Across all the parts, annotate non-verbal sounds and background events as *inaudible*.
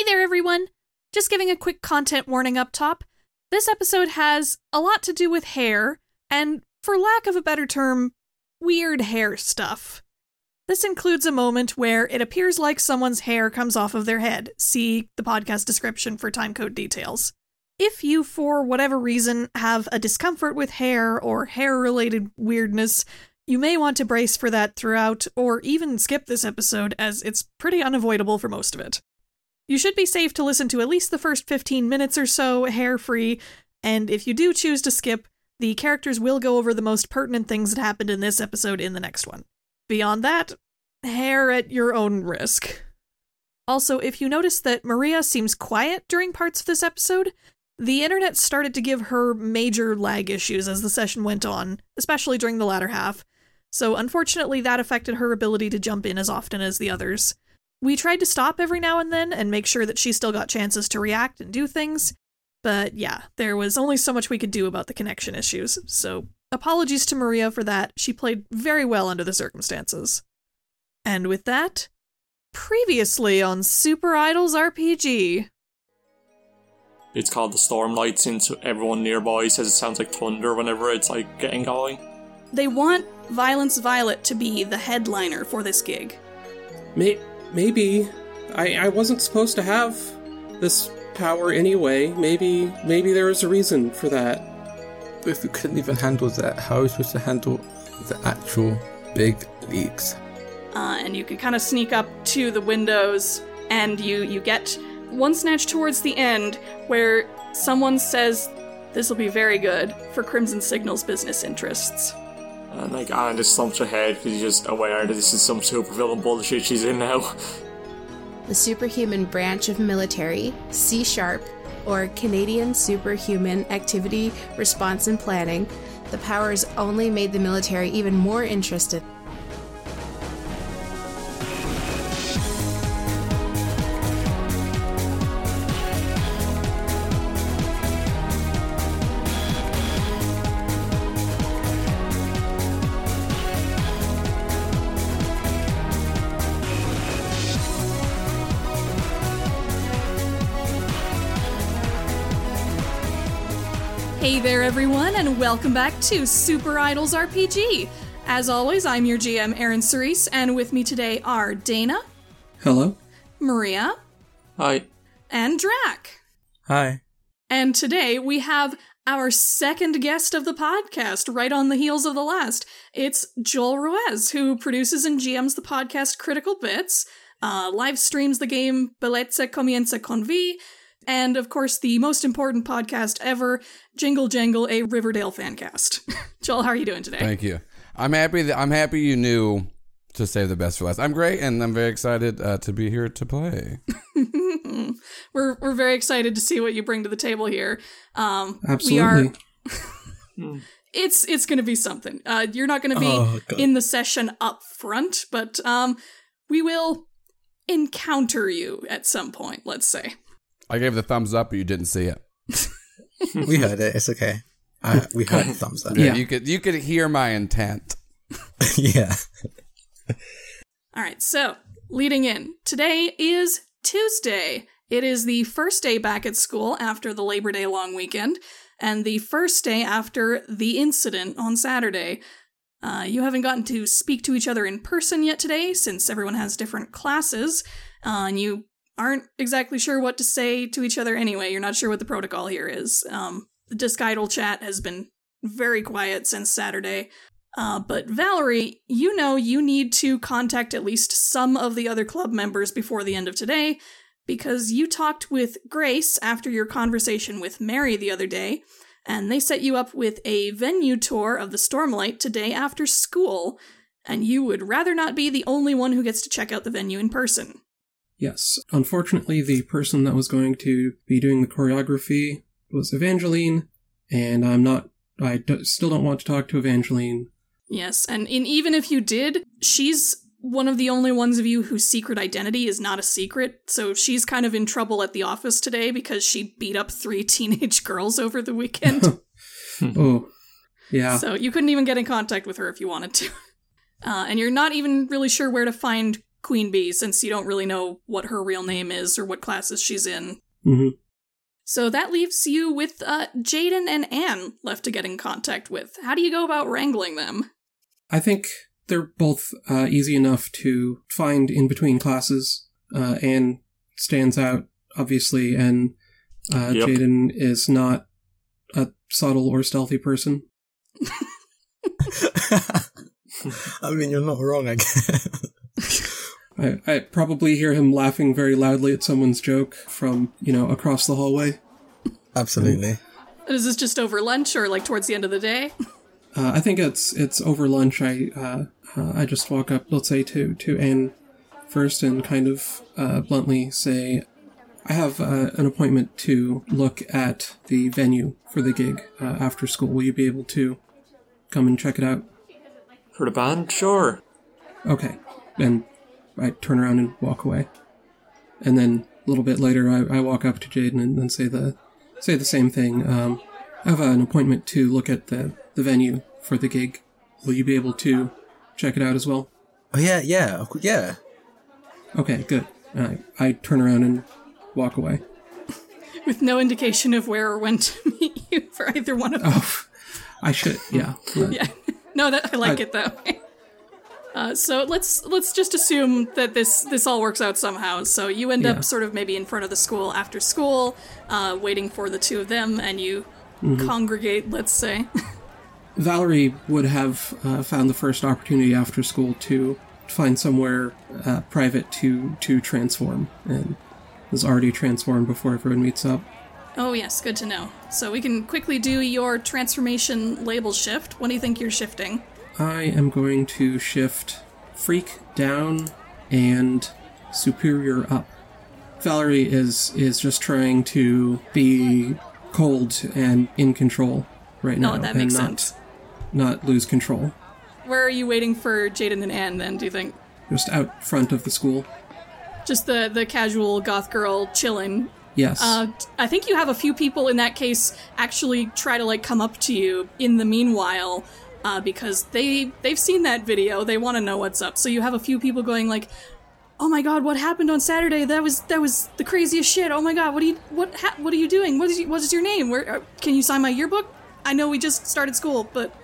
Hey there, everyone! Just giving a quick content warning up top. This episode has a lot to do with hair, and for lack of a better term, weird hair stuff. This includes a moment where it appears like someone's hair comes off of their head. See the podcast description for timecode details. If you, for whatever reason, have a discomfort with hair or hair related weirdness, you may want to brace for that throughout, or even skip this episode, as it's pretty unavoidable for most of it. You should be safe to listen to at least the first 15 minutes or so, hair free, and if you do choose to skip, the characters will go over the most pertinent things that happened in this episode in the next one. Beyond that, hair at your own risk. Also, if you notice that Maria seems quiet during parts of this episode, the internet started to give her major lag issues as the session went on, especially during the latter half. So, unfortunately, that affected her ability to jump in as often as the others. We tried to stop every now and then and make sure that she still got chances to react and do things, but yeah, there was only so much we could do about the connection issues, so apologies to Maria for that. She played very well under the circumstances. And with that, previously on Super Idols RPG. It's called the Stormlight since everyone nearby says it sounds like thunder whenever it's like getting going. They want Violence Violet to be the headliner for this gig. May- maybe I I wasn't supposed to have this power anyway. Maybe maybe there is a reason for that. But if you couldn't even handle that, how are you supposed to handle the actual big leagues? uh, and you can kind of sneak up to the windows and you you get one snatch towards the end where someone says this will be very good for crimson signal's business interests And like Anna just slumps her head because she's just aware that this is some supervillain bullshit she's in now. the superhuman branch of military, C Sharp, or Canadian Superhuman Activity Response and Planning. The powers only made the military even more interested. Everyone and welcome back to super idols rpg as always i'm your gm aaron cerise and with me today are dana Hello. maria Hi. and drac Hi. And today we have our second guest of the podcast, right on the heels of the last. It's Joel Ruiz, who produces and GMs the podcast Critical Bits, uh, live streams the game Bellezza Comienza con V, and of course the most important podcast ever, Jingle Jangle, a Riverdale fancast. *laughs* Joel, how are you doing today? Thank you. I'm happy that I'm happy you knew to save the best for last. I'm great, and I'm very excited uh, to be here to play. *laughs* we're we're very excited to see what you bring to the table here. Um, Absolutely. We are. *laughs* it's it's going to be something. Uh, you're not going to be Oh, in the session up front, but um, we will encounter you at some point. Let's say. I gave the thumbs up, but you didn't see it. *laughs* We heard it. It's okay. Uh, we heard the thumbs up. Yeah. You could you could hear my intent. *laughs* yeah. All right, so leading in, today is Tuesday. It is the first day back at school after the Labor Day long weekend, and the first day after the incident on Saturday. Uh, you haven't gotten to speak to each other in person yet today, since everyone has different classes, uh, and you aren't exactly sure what to say to each other anyway. You're not sure what the protocol here is. Um, the Idol chat has been very quiet since Saturday. Uh, but Valerie, you know you need to contact at least some of the other club members before the end of today because you talked with Grace after your conversation with Mary the other day, and they set you up with a venue tour of the Stormlight today after school, and you would rather not be the only one who gets to check out the venue in person. Yes. Unfortunately, the person that was going to be doing the choreography was Evangeline, and I'm not. I d- still don't want to talk to Evangeline. Yes, and in, even if you did, she's one of the only ones of you whose secret identity is not a secret, so she's kind of in trouble at the office today because she beat up three *laughs* teenage girls over the weekend. *laughs* Oh, yeah. So you couldn't even get in contact with her if you wanted to. Uh, and you're not even really sure where to find Queen Bee since you don't really know what her real name is or what classes she's in. hmm So that leaves you with uh, Jaden and Anne left to get in contact with. How do you go about wrangling them? I think they're both uh, easy enough to find in between classes. Uh, Anne stands out, obviously, and uh, Yep. Jaden is not a subtle or stealthy person. *laughs* *laughs* I mean, you're not wrong, I guess. I, I probably hear him laughing very loudly at someone's joke from, you know, across the hallway. Absolutely. Is this just over lunch or like towards the end of the day? Uh, I think it's it's over lunch. I uh, uh, I just walk up, let's say to to Anne first, and kind of uh, bluntly say, I have uh, an appointment to look at the venue for the gig uh, after school. Will you be able to come and check it out? For the band, sure. Okay. And I turn around and walk away. And then a little bit later, I, I walk up to Jaden and, and say the say the same thing. Um, I have an appointment to look at the, the venue for the gig. Will you be able to check it out as well? Oh yeah, yeah, yeah. Okay, good. And I, I turn around and walk away. *laughs* With no indication of where or when to *laughs* meet you for either one of them. Oh, I should, yeah. *laughs* Yeah. No, that I like I- it that way. Uh, so let's let's just assume that this this all works out somehow. So you end Yeah. up sort of maybe in front of the school after school, uh, waiting for the two of them, and you Mm-hmm. congregate. Let's say. *laughs* Valerie would have uh, found the first opportunity after school to find somewhere uh, private to to transform, and was already transformed before everyone meets up. oh yes, good to know. So we can quickly do your transformation label shift. What do you think you're shifting? I am going to shift freak down and superior up. Valerie is is just trying to be cold and in control right now, oh, that and makes not sense. not lose control. Where are you waiting for Jaden and Anne? Then do you think? Just out front of the school. Just the the casual goth girl chilling Yes. Uh, I think you have a few people in that case actually try to like come up to you in the meanwhile, uh, because they they've seen that video. They want to know what's up. So you have a few people going like, "Oh my god, what happened on Saturday? That was that was the craziest shit. Oh my god, what are you what ha- what are you doing? What is you, what is your name? Where uh, can you sign my yearbook? I know we just started school, but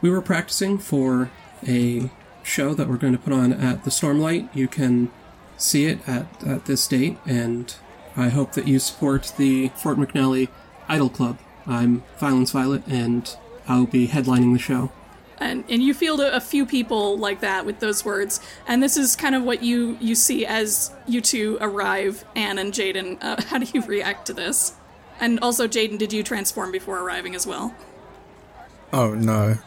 We were practicing for a show that we're going to put on at the Stormlight. You can see it at, at this date, and I hope that you support the Fort McNally Idol Club. I'm Violence Violet, and I'll be headlining the show. and and you field a, a few people like that with those words and this is kind of what you you see as you two arrive anne and jaden uh, *laughs* how do you react to this and also jaden did you transform before arriving as well Oh no,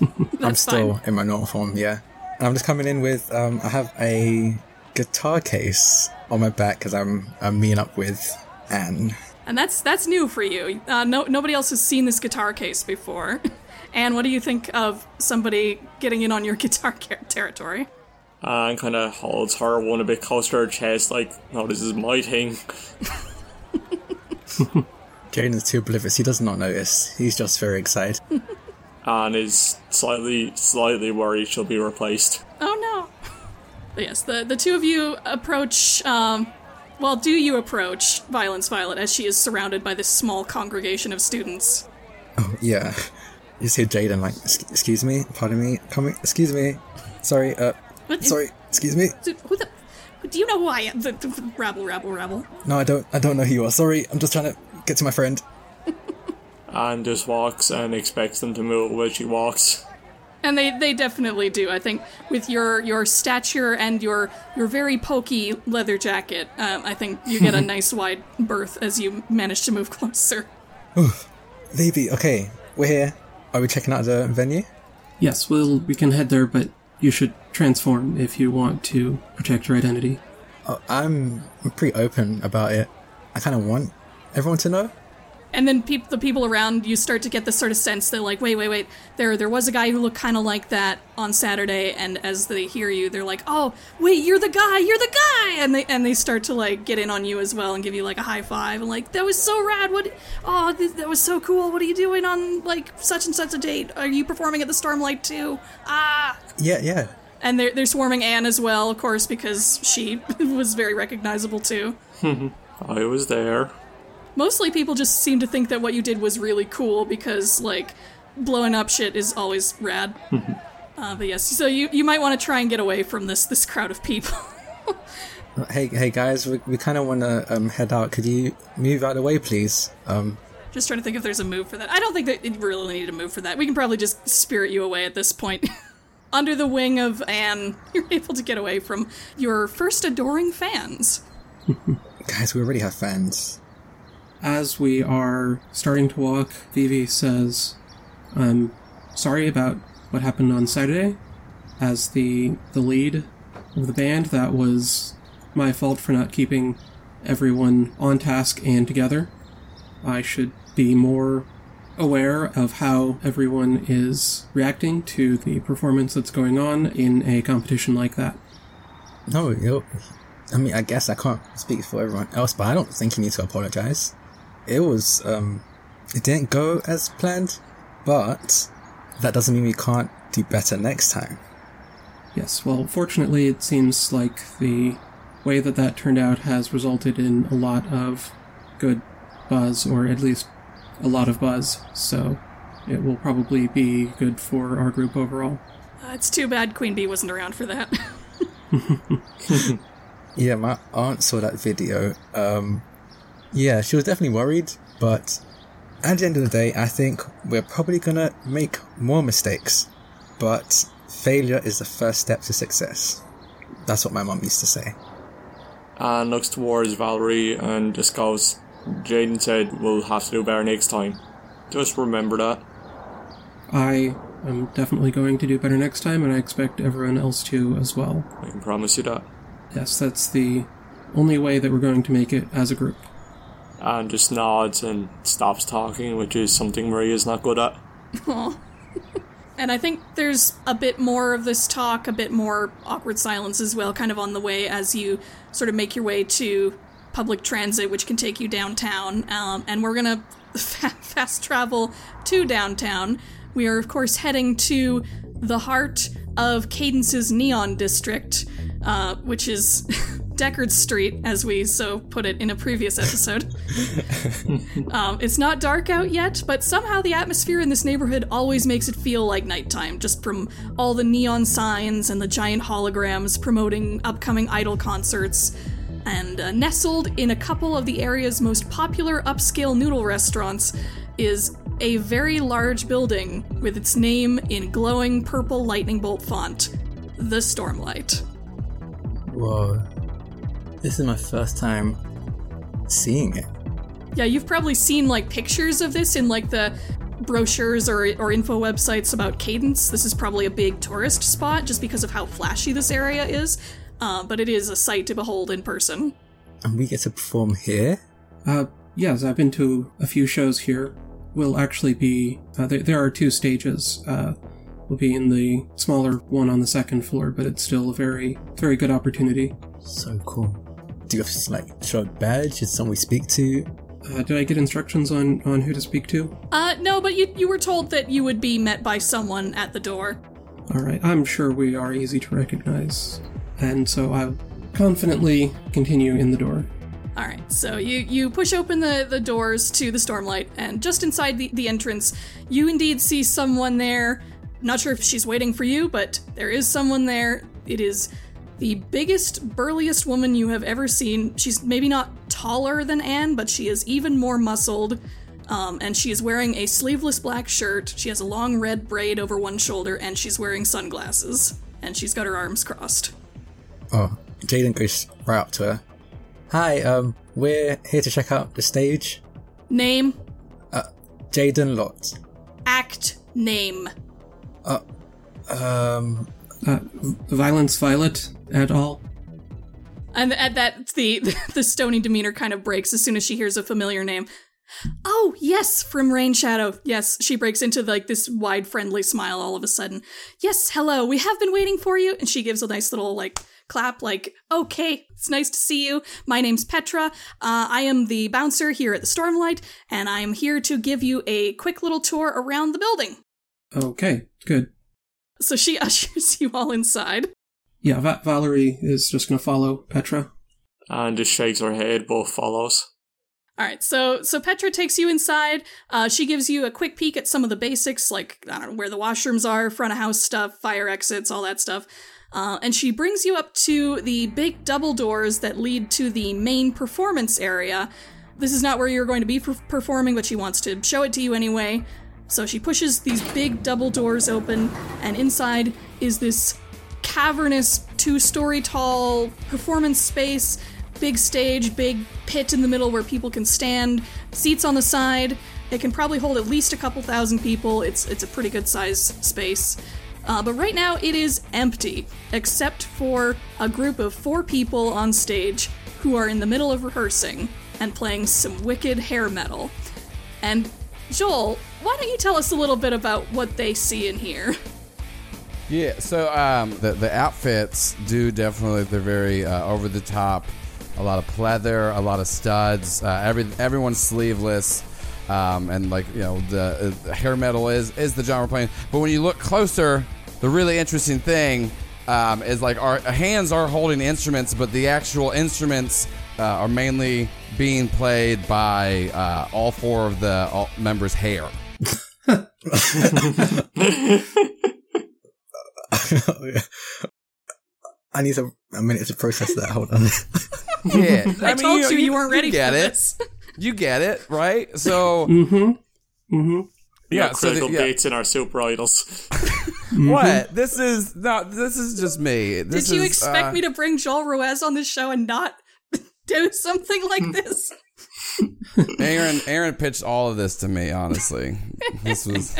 *laughs* I'm still fine. in my normal form. Yeah, and I'm just coming in with um, I have a guitar case on my back because I'm I'm meeting up with Anne. And that's that's new for you uh, no nobody else has seen this guitar case before *laughs* and what do you think of somebody getting in on your *laughs* guitar ca- territory And kind of holds her one a bit closer to her chest, like, no, this is my thing. *laughs* Jane is too oblivious. He does not notice. He's just very excited. And is slightly, slightly worried she'll be replaced. Oh no. But yes, the the two of you approach. Um, well, do you approach Violence Violet as she is surrounded by this small congregation of students? Oh, yeah, you see Jaden like, excuse me, pardon me, coming, excuse me, sorry, uh, What- sorry, excuse me. Who the? Do you know who I am? The, the, the- rabble, rabble, rabble. No, I don't, I don't know who you are. Sorry, I'm just trying to get to my friend. *laughs* And just walks and expects them to move where she walks. And they, they definitely do. I think with your, your stature and your your very pokey leather jacket, um, I think you get a *laughs* nice wide berth as you manage to move *laughs* closer. Phoebe, okay, we're here. Are we checking out the venue? Yes, we'll, we can head there, but you should transform if you want to protect your identity. Oh, I'm, I'm pretty open about it. I kind of want everyone to know. And then peop- the people around you start to get this sort of sense that like, wait, wait, wait, there there was a guy who looked kind of like that on Saturday, and as they hear you, they're like, oh, wait, you're the guy, you're the guy, and they and they start to like get in on you as well and give you like a high five and like that was so rad. What? Oh, th- that was so cool. What are you doing on like such and such a date? Are you performing at the Stormlight too? Ah, Yeah, yeah. And they're, they're swarming Anne as well, of course, because she *laughs* was very recognizable too. *laughs* I was there. Mostly people just seem to think that what you did was really cool because, like, blowing up shit is always rad. *laughs* uh, but yes, so you, you might want to try and get away from this this crowd of people. *laughs* Hey, hey guys, we, we kind of want to um, head out. Could you move out of the way, please? Um, just trying to think if there's a move for that. I don't think that it really need a move for that. We can probably just spirit you away at this point. *laughs* Under the wing of Anne, you're able to get away from your first adoring fans. guys, we already have fans. As we are starting to walk, Vivi says, I'm sorry about what happened on Saturday. As the the lead of the band, that was my fault for not keeping everyone on task and together. I should be more aware of how everyone is reacting to the performance that's going on in a competition like that. No, I mean, I guess I can't speak for everyone else, but I don't think you need to apologize. It was, um, it didn't go as planned, but that doesn't mean we can't do better next time. Yes, well, fortunately, it seems like the way that that turned out has resulted in a lot of good buzz, or at least a lot of buzz, so it will probably be good for our group overall. Uh, it's too bad Queen Bee wasn't around for that. *laughs* *laughs* Yeah, my aunt saw that video. Um, yeah, she was definitely worried, but at the end of the day, I think we're probably gonna make more mistakes. But failure is the first step to success. That's what my mom used to say. Uh, and looks towards Valerie and just goes, Jaden said we'll have to do better next time. Just remember that. I am definitely going to do better next time, and I expect everyone else to as well. I can promise you that. Yes, that's the only way that we're going to make it as a group. Anne just nods and stops talking, which is something Maria's not good at. *laughs* And I think there's a bit more of this talk, a bit more awkward silence as well, kind of on the way as you sort of make your way to public transit, which can take you downtown. Um, and we're gonna fa- *laughs* fast travel to downtown. We are, of course, heading to the heart of Cadence's Neon District, uh, which is *laughs* Deckard Street, as we so put it in a previous episode. *laughs* Um, it's not dark out yet, but somehow the atmosphere in this neighborhood always makes it feel like nighttime, just from all the neon signs and the giant holograms promoting upcoming idol concerts. And uh, nestled in a couple of the area's most popular upscale noodle restaurants is a very large building with its name in glowing purple lightning bolt font the Stormlight. Whoa. This is my first time seeing it. Yeah, you've probably seen like pictures of this in like the brochures or, or info websites about Cadence. This is probably a big tourist spot just because of how flashy this area is. Uh, but it is a sight to behold in person. And we get to perform here? Uh, yes, I've been to a few shows here. We'll actually be, uh, there, there are two stages. Uh, we'll be in the smaller one on the second floor, but it's still a very, very good opportunity. So cool. Do you have to, like, show a badge? Is someone we speak to? Uh, did I get instructions on, on who to speak to? Uh, no, but you, you were told that you would be met by someone at the door. Alright, I'm sure we are easy to recognize. And so I'll confidently continue in the door. All right, so you, you push open the, the doors to the Stormlight, and just inside the, the entrance, you indeed see someone there. Not sure if she's waiting for you, but there is someone there. It is the biggest, burliest woman you have ever seen. She's maybe not taller than Anne, but she is even more muscled. Um, and she is wearing a sleeveless black shirt. She has a long red braid over one shoulder, and she's wearing sunglasses. And she's got her arms crossed. Oh, Jaden goes right up to her. Hi, um, we're here to check out the stage. Name, Uh, Jaden Lot. act, name. Uh, Um, Uh, Violence Violet at all? And at that, the *laughs* the stony demeanor kind of breaks as soon as she hears a familiar name. Oh yes, from Rain Shadow. Yes, she breaks into like this wide, friendly smile all of a sudden. Yes, hello. We have been waiting for you. And she gives a nice little like clap, like, "Okay, it's nice to see you. My name's Petra. Uh, I am the bouncer here at the Stormlight, and I am here to give you a quick little tour around the building." Okay, good. so she *laughs* ushers you all inside. Yeah, Va- Valerie is just going to follow Petra. And just shakes her head, both follows. All right, so so Petra takes you inside. Uh, she gives you a quick peek at some of the basics, like I don't know where the washrooms are, front of house stuff, fire exits, all that stuff. Uh, and she brings you up to the big double doors that lead to the main performance area. This is not where you're going to be per- performing, but she wants to show it to you anyway. So she pushes these big double doors open, and inside is this cavernous, two story tall performance space. Big stage, big pit in the middle where people can stand, seats on the side. It can probably hold at least a couple thousand people. It's it's a pretty good size space. Uh, but right now it is empty, except for a group of four people on stage who are in the middle of rehearsing and playing some wicked hair metal. And Joel, why don't you tell us a little bit about what they see in here? *laughs* Yeah, so um, the the outfits do definitely they're very uh, over the top. A lot of pleather, a lot of studs. Uh, every everyone's sleeveless, um, and like you know the, uh, hair metal is is the genre we're playing. But when you look closer, the really interesting thing um, is like our hands are holding instruments, but the actual instruments uh, are mainly being played by uh, all four of the all members' hair. *laughs* *laughs* *laughs* I need a, a minute to process that. Hold on. *laughs* Yeah, *laughs* I, told you you, weren't ready get for it. this. You get it, right? So Mm-hmm. Mm-hmm. We Yeah, got so the- critical yeah. beats in our super idols. what? This is not. This is just me. This Did you is, expect uh, me to bring Joel Ruiz on this show and not do something like this? Aaron Aaron pitched all of this to me, honestly. this was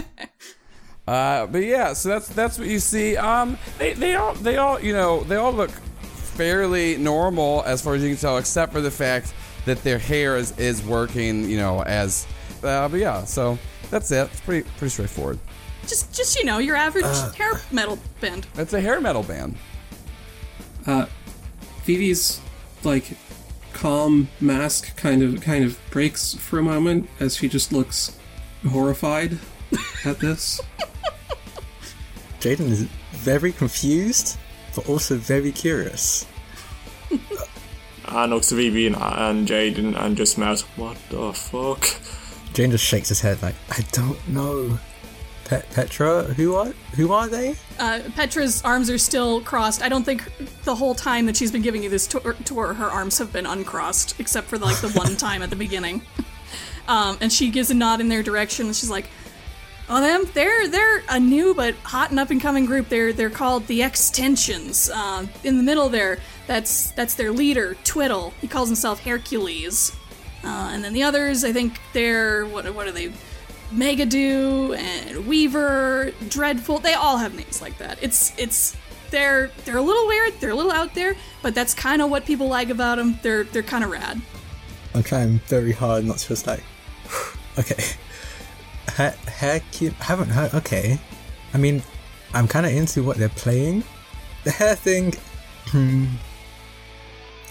uh but yeah, so that's that's what you see. Um they they all they all, you know, they all look fairly normal as far as you can tell except for the fact that their hair is is working, you know, as uh, but yeah, so that's it. It's pretty pretty straightforward. Just, just you know, your average Uh. hair metal band. It's a hair metal band. Uh, Vivi's like calm mask kind of kind of breaks for a moment as she just looks horrified at this. *laughs* Jaden is very confused, but also very curious. and looks to Vivi and, and Jaden and just mouth, what the fuck? Jaden just shakes his head like, I don't know. Pet Petra, who are who are they? Uh, Petra's arms are still crossed. I don't think the whole time that she's been giving you this tour, tour her arms have been uncrossed, except for like the one *laughs* time at the beginning. Um, and she gives a nod in their direction, and she's like, "Oh, them? They're they're a new but hot and up and coming group. They're they're called the Extensions. Uh, in the middle there, that's that's their leader, Twiddle. He calls himself Hercules. Uh, and then the others, I think they're what what are they? Megadoo and Weaver, Dreadful. They all have names like that. It's it's they're they're a little weird. They're a little out there, but that's kind of what people like about them. They're they're kind of rad. I'm trying very hard not to just like, *sighs* okay. Hair, hair cute. Haven't heard. Okay. I mean, I'm kind of into what they're playing. The hair thing. Hmm.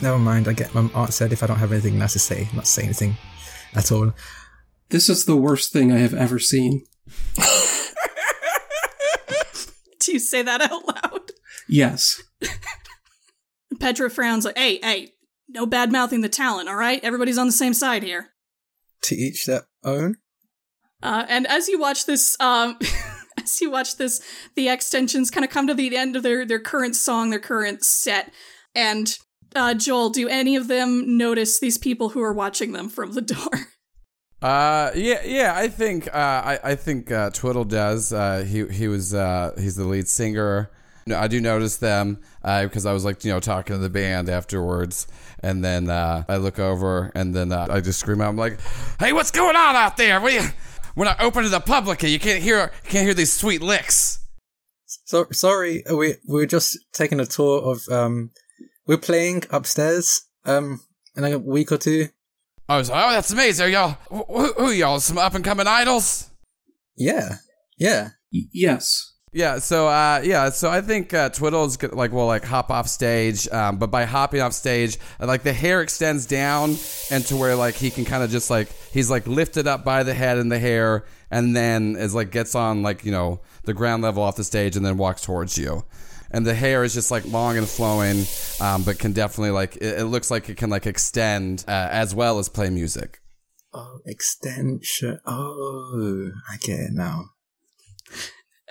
Never mind. I get my aunt said if I don't have anything nice to say, not say anything at all. This is the worst thing I have ever seen. *laughs* Do you say that out loud? Yes. *laughs* Petra frowns like, "Hey, hey, no bad mouthing the talent. All right, everybody's on the same side here." To each their own. Uh, and as you watch this, um, *laughs* as you watch this, the extensions kind of come to the end of their their current song, their current set. And uh, Joel, do any of them notice these people who are watching them from the door? *laughs* Uh, yeah, yeah. I think uh, I, I think uh, Twiddle does. Uh, he he was uh, he's the lead singer. No, I do notice them uh, because I was like you know talking to the band afterwards, and then uh, I look over and then uh, I just scream out. I'm like, "Hey, what's going on out there? We we're not open to the public. You can't hear you can't hear these sweet licks." So sorry, we we're just taking a tour of um, we're playing upstairs um in like a week or two. I was like, "Oh, that's amazing. Are y'all who, who y'all some up and coming idols?" Yeah, yeah. Y- yes. Yeah, so uh, yeah, so I think uh, Twiddle's like will like hop off stage, um, but by hopping off stage, uh, like the hair extends down and to where like he can kind of just like he's like lifted up by the head and the hair, and then is like gets on like you know the ground level off the stage and then walks towards you, and the hair is just like long and flowing, um, but can definitely like it, it looks like it can like extend uh, as well as play music. Oh, extension. Oh, I get it now.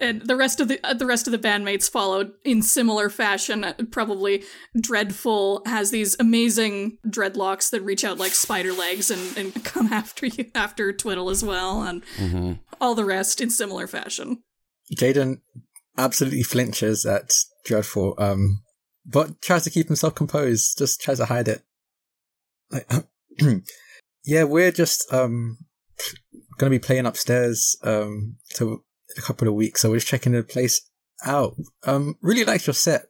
And the rest of the uh, the rest of the bandmates followed in similar fashion. Uh, Probably dreadful has these amazing dreadlocks that reach out like spider legs and, and *laughs* come after you after Twiddle as well, and Mm-hmm. all the rest in similar fashion. Jaden absolutely flinches at Dreadful, um, but tries to keep himself composed, just tries to hide it. Like, *clears throat* yeah, we're just, um, gonna be playing upstairs, um, to a couple of weeks, so we're just checking the place out. Um, really liked your set.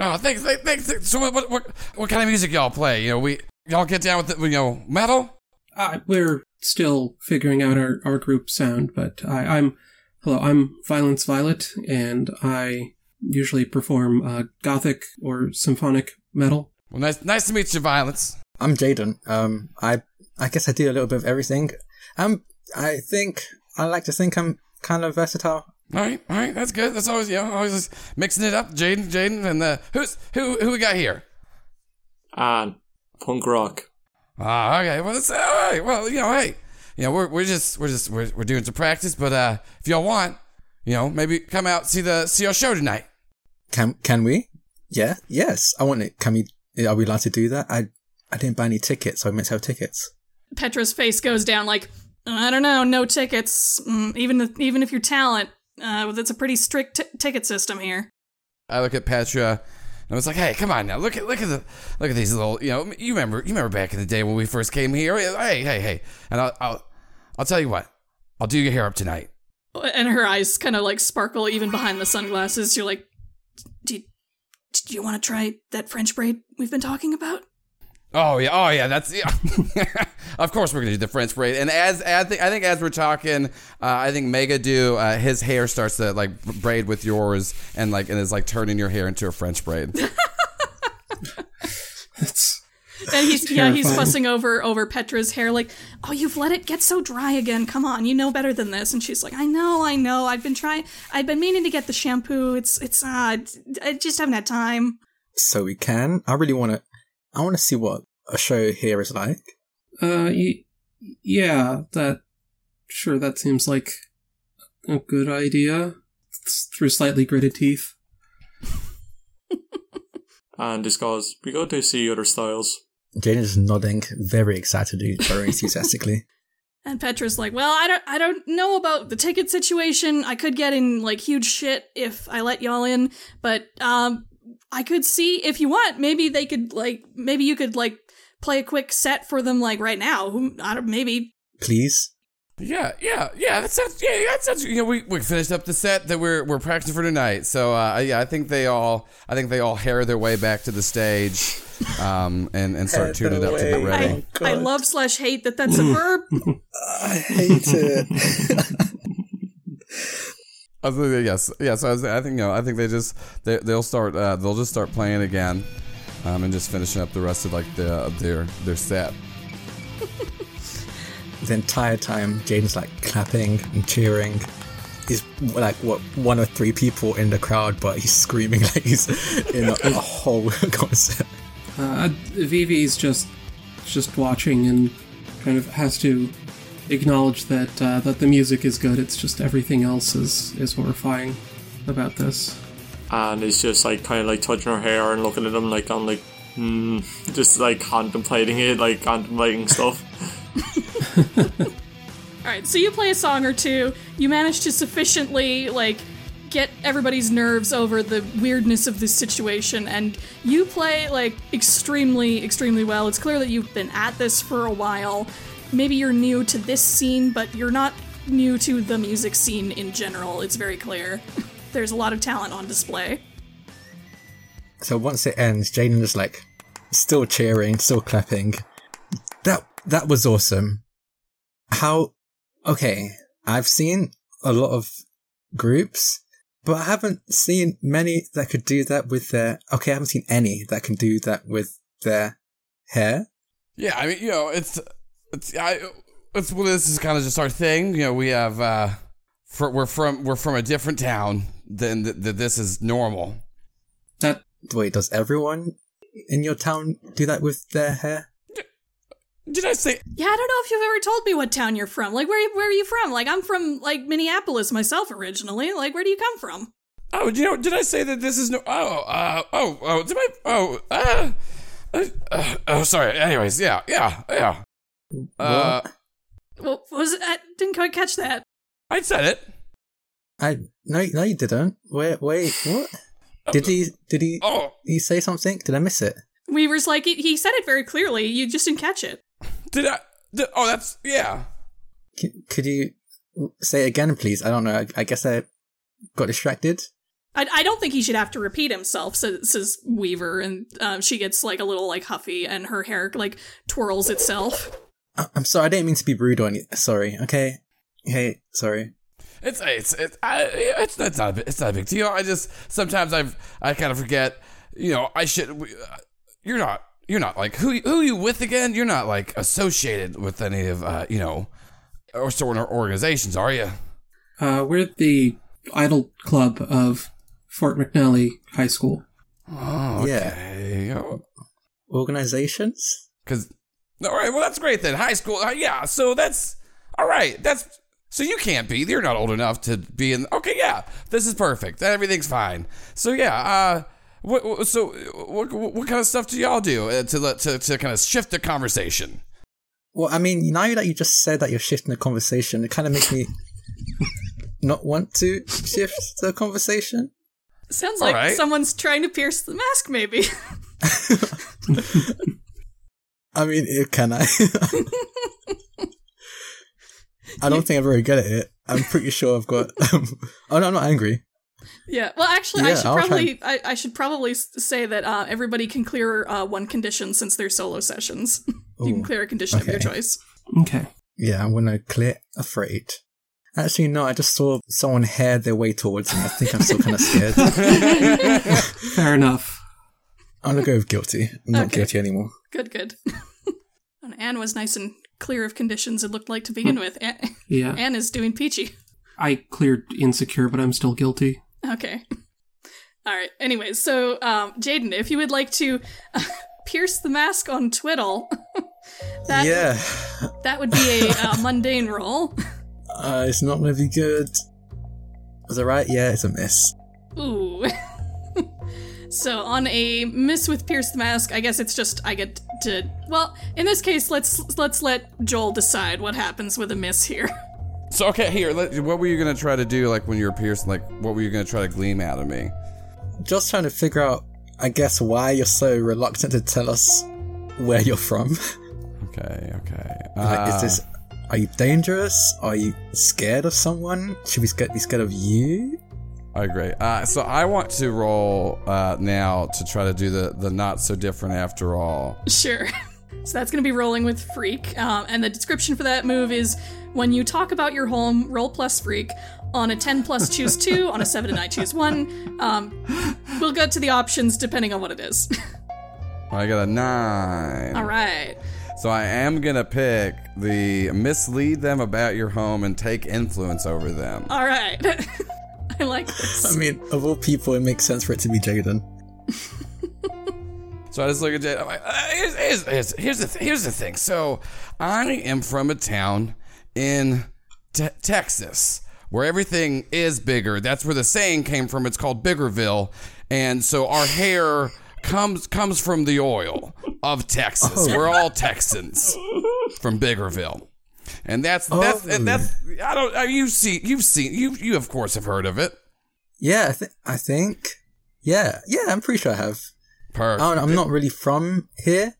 Oh, thanks, thanks, thanks. So, what, what, what, what kind of music y'all play? You know, we y'all get down with the, you know metal. Uh, we're still figuring out our, our group sound, but I, I'm hello. I'm Violence Violet, and I usually perform uh, gothic or symphonic metal. Well, nice, nice to meet you, Violence. I'm Jaden. Um, I, I guess I do a little bit of everything. Um, I think, I like to think I'm kind of versatile. All right, all right, that's good. That's always you know always just mixing it up. Jaden, Jaden, and uh, who's who? Who we got here? And punk rock. Ah, okay. Well, that's all right. Well, you know, hey, you know, we're we're just we're just we're, we're doing some practice, but uh, if y'all want, you know, maybe come out see the see our show tonight. Can can we? Yeah, yes. I want it. Can we? Are we allowed to do that? I I didn't buy any tickets, so I meant to have tickets. Petra's face goes down like I don't know, no tickets. Mm, even if, even if you're talent, uh, that's a pretty strict t- ticket system here. I look at Petra, and I was like, "Hey, come on now, look at look at the look at these little, you know, you remember you remember back in the day when we first came here? Hey, hey, hey!" And I'll I'll, I'll tell you what, I'll do your hair up tonight. And her eyes kind of like sparkle even behind the sunglasses. You're like, do you, do you want to try that French braid we've been talking about? Oh yeah, oh yeah, that's yeah. *laughs* of course we're gonna do the French braid. And as, as the, I think as we're talking, uh, I think Megadoo uh, his hair starts to like braid with yours, and like and is like turning your hair into a French braid. *laughs* It's And he's yeah, he's fussing over over Petra's hair, like, oh, you've let it get so dry again. Come on, you know better than this. And she's like, I know, I know. I've been trying. I've been meaning to get the shampoo. It's it's uh, I just haven't had time. So we can. I really want to. I want to see what a show here is like. uh, y- yeah, that sure that seems like a good idea. It's through slightly gritted teeth. *laughs* And this goes, we go to see other styles. Jaden is nodding very excitedly, very *laughs* enthusiastically. And Petra's like, well, I don't I don't know about the ticket situation. I could get in like huge shit if I let y'all in, but um, I could see if you want. Maybe they could like maybe you could like play a quick set for them like right now. I don't maybe Please. yeah, yeah, yeah. That sounds yeah, that sounds. You know, we, we finished up the set that we're we're practicing for tonight. So uh, yeah, I think they all I think they all hair their way back to the stage, um, and and start tuning their up to get ready. I, I love slash hate that that's a verb. *laughs* I hate it. *laughs* I was yes, yes. I, was, I think you know. I think they just they they'll start uh, they'll just start playing again, um, and just finishing up the rest of like the of their their set. *laughs* the entire time, Jaden's like clapping and cheering. He's like what one or three people in the crowd, but he's screaming *laughs* like he's in a, a whole *laughs* concert. Uh, Vivi's just just watching and kind of has to acknowledge that uh, that the music is good. It's just everything else is is horrifying about this. And it's just like kind of like touching her hair and looking at them like I'm like, hmm, just like contemplating it, like contemplating stuff. *laughs* *laughs* All right, so you play a song or two. You manage to sufficiently like get everybody's nerves over the weirdness of this situation and you play like extremely extremely well. It's clear that you've been at this for a while. Maybe you're new to this scene, but you're not new to the music scene in general. It's very clear. *laughs* There's a lot of talent on display. So once it ends, Jaden is like still cheering, still clapping. That that was awesome. How okay, I've seen a lot of groups but I haven't seen many that could do that with their. Okay, I haven't seen any that can do that with their hair. Yeah, I mean, you know, it's it's I it's well, this is kind of just our thing. You know, we have uh, for, we're from we're from a different town than that. Th- this is normal. That Wait, does everyone in your town do that with their hair? Did I say? Yeah, I don't know if you've ever told me what town you're from. Like, where where are you from? Like, I'm from like Minneapolis myself originally. Like, where do you come from? Oh, you know, did I say that this is no? Oh, uh, oh, oh, did I? Oh, uh, uh, uh, oh, sorry. Anyways, yeah, yeah, yeah. Uh, Well, was it? I didn't quite catch that. I said it. I no, no, you didn't. Wait, wait, what? Did he? Did he? Oh, He say something? Did I miss it? Weaver's like he- he said it very clearly. You just didn't catch it. did I? Did, oh, that's yeah. C- could you say it again, please? I don't know. I, I guess I got distracted. I, I don't think he should have to repeat himself, says, says Weaver, and um, she gets like a little like huffy, and her hair like twirls itself. I- I'm sorry. I didn't mean to be rude or anything. Sorry. Okay. Hey, sorry. It's it's it's I, it's it's not a, big- it's not a big deal. I just sometimes I've I kind of forget. You know, I should. uh, You're not. You're not like who who you with again? You're not like associated with any of uh, you know or sort of organizations, are you? uh, we're the idol club of Fort McNally High School. Oh, Yeah. Organizations? Because all right, well that's great then. High school, uh, yeah. So that's all right. That's so you can't be. You're not old enough to be in. Okay, yeah. This is perfect. Everything's fine. So yeah. Uh, what, what- so what, what kind of stuff do y'all do uh, to let to to kind of shift the conversation? Well, I mean, now that you just said that you're shifting the conversation, it kind of makes me *laughs* not want to shift the conversation. Sounds All like right. someone's trying to pierce the mask, maybe. *laughs* *laughs* I mean, can I? *laughs* I don't think I'm very good at it. I'm pretty sure I've got. *laughs* Um, oh no, I'm not angry. yeah. Well, actually, I should I'll try probably I, I should probably say that uh, everybody can clear uh, one condition since they're solo sessions. *laughs* you can clear a condition of your choice. Okay. Yeah, I'm gonna clear afraid. Actually, no. I just saw someone hair their way towards me. I think I'm still kind of scared. Fair enough. I'm gonna go with guilty. I'm not Okay. guilty anymore. Good, good. *laughs* and Anne was nice and clear of conditions. It looked like to begin with. Anne, Yeah. Anne is doing peachy. I cleared insecure, but I'm still guilty. Okay. All right. Anyways, so um, Jaden, if you would like to uh, *laughs* pierce the mask on Twiddle, *laughs* that yeah, that would be a uh, mundane roll. uh, it's not gonna be good. Was it right? Yeah, it's a miss. Ooh. So on a miss with pierce the mask, I guess it's just I get to. Well, in this case, let's let's let Joel decide what happens with a miss here. *laughs* So okay, here. Let, what were you gonna try to do? Like when you were pierced, like what were you gonna try to gleam out of me? Just trying to figure out, I guess, why you're so reluctant to tell us where you're from. *laughs* Okay, okay. Like, Uh, is this? Are you dangerous? Are you scared of someone? Should we sca- be scared of you? I agree. Uh, so I want to roll uh, now to try to do the the not so different after all. Sure. *laughs* So that's going to be rolling with Freak. Um, and the description for that move is when you talk about your home, roll plus Freak. On a 10 plus, choose 2. On a 7 and 9, choose 1. Um, we'll go to the options depending on what it is. *laughs* I got a nine. All right. So I am gonna pick the mislead them about your home and take influence over them. All right. *laughs* I like this. I mean, of all people, it makes sense for it to be Jaden. *laughs* So I just look at Jade. I'm like, uh, here's, here's, here's, here's the th- here's the thing. So I am from a town in te- Texas where everything is bigger. That's where the saying came from. It's called Biggerville, and so our hair comes comes from the oil of Texas. We're all Texans from Biggerville. And that's that's and that's I don't uh, you've seen you've seen you you of course have heard of it. Yeah, I, th- I think. Yeah, yeah, I'm pretty sure I have. Perfect. I don't, I'm not really from here,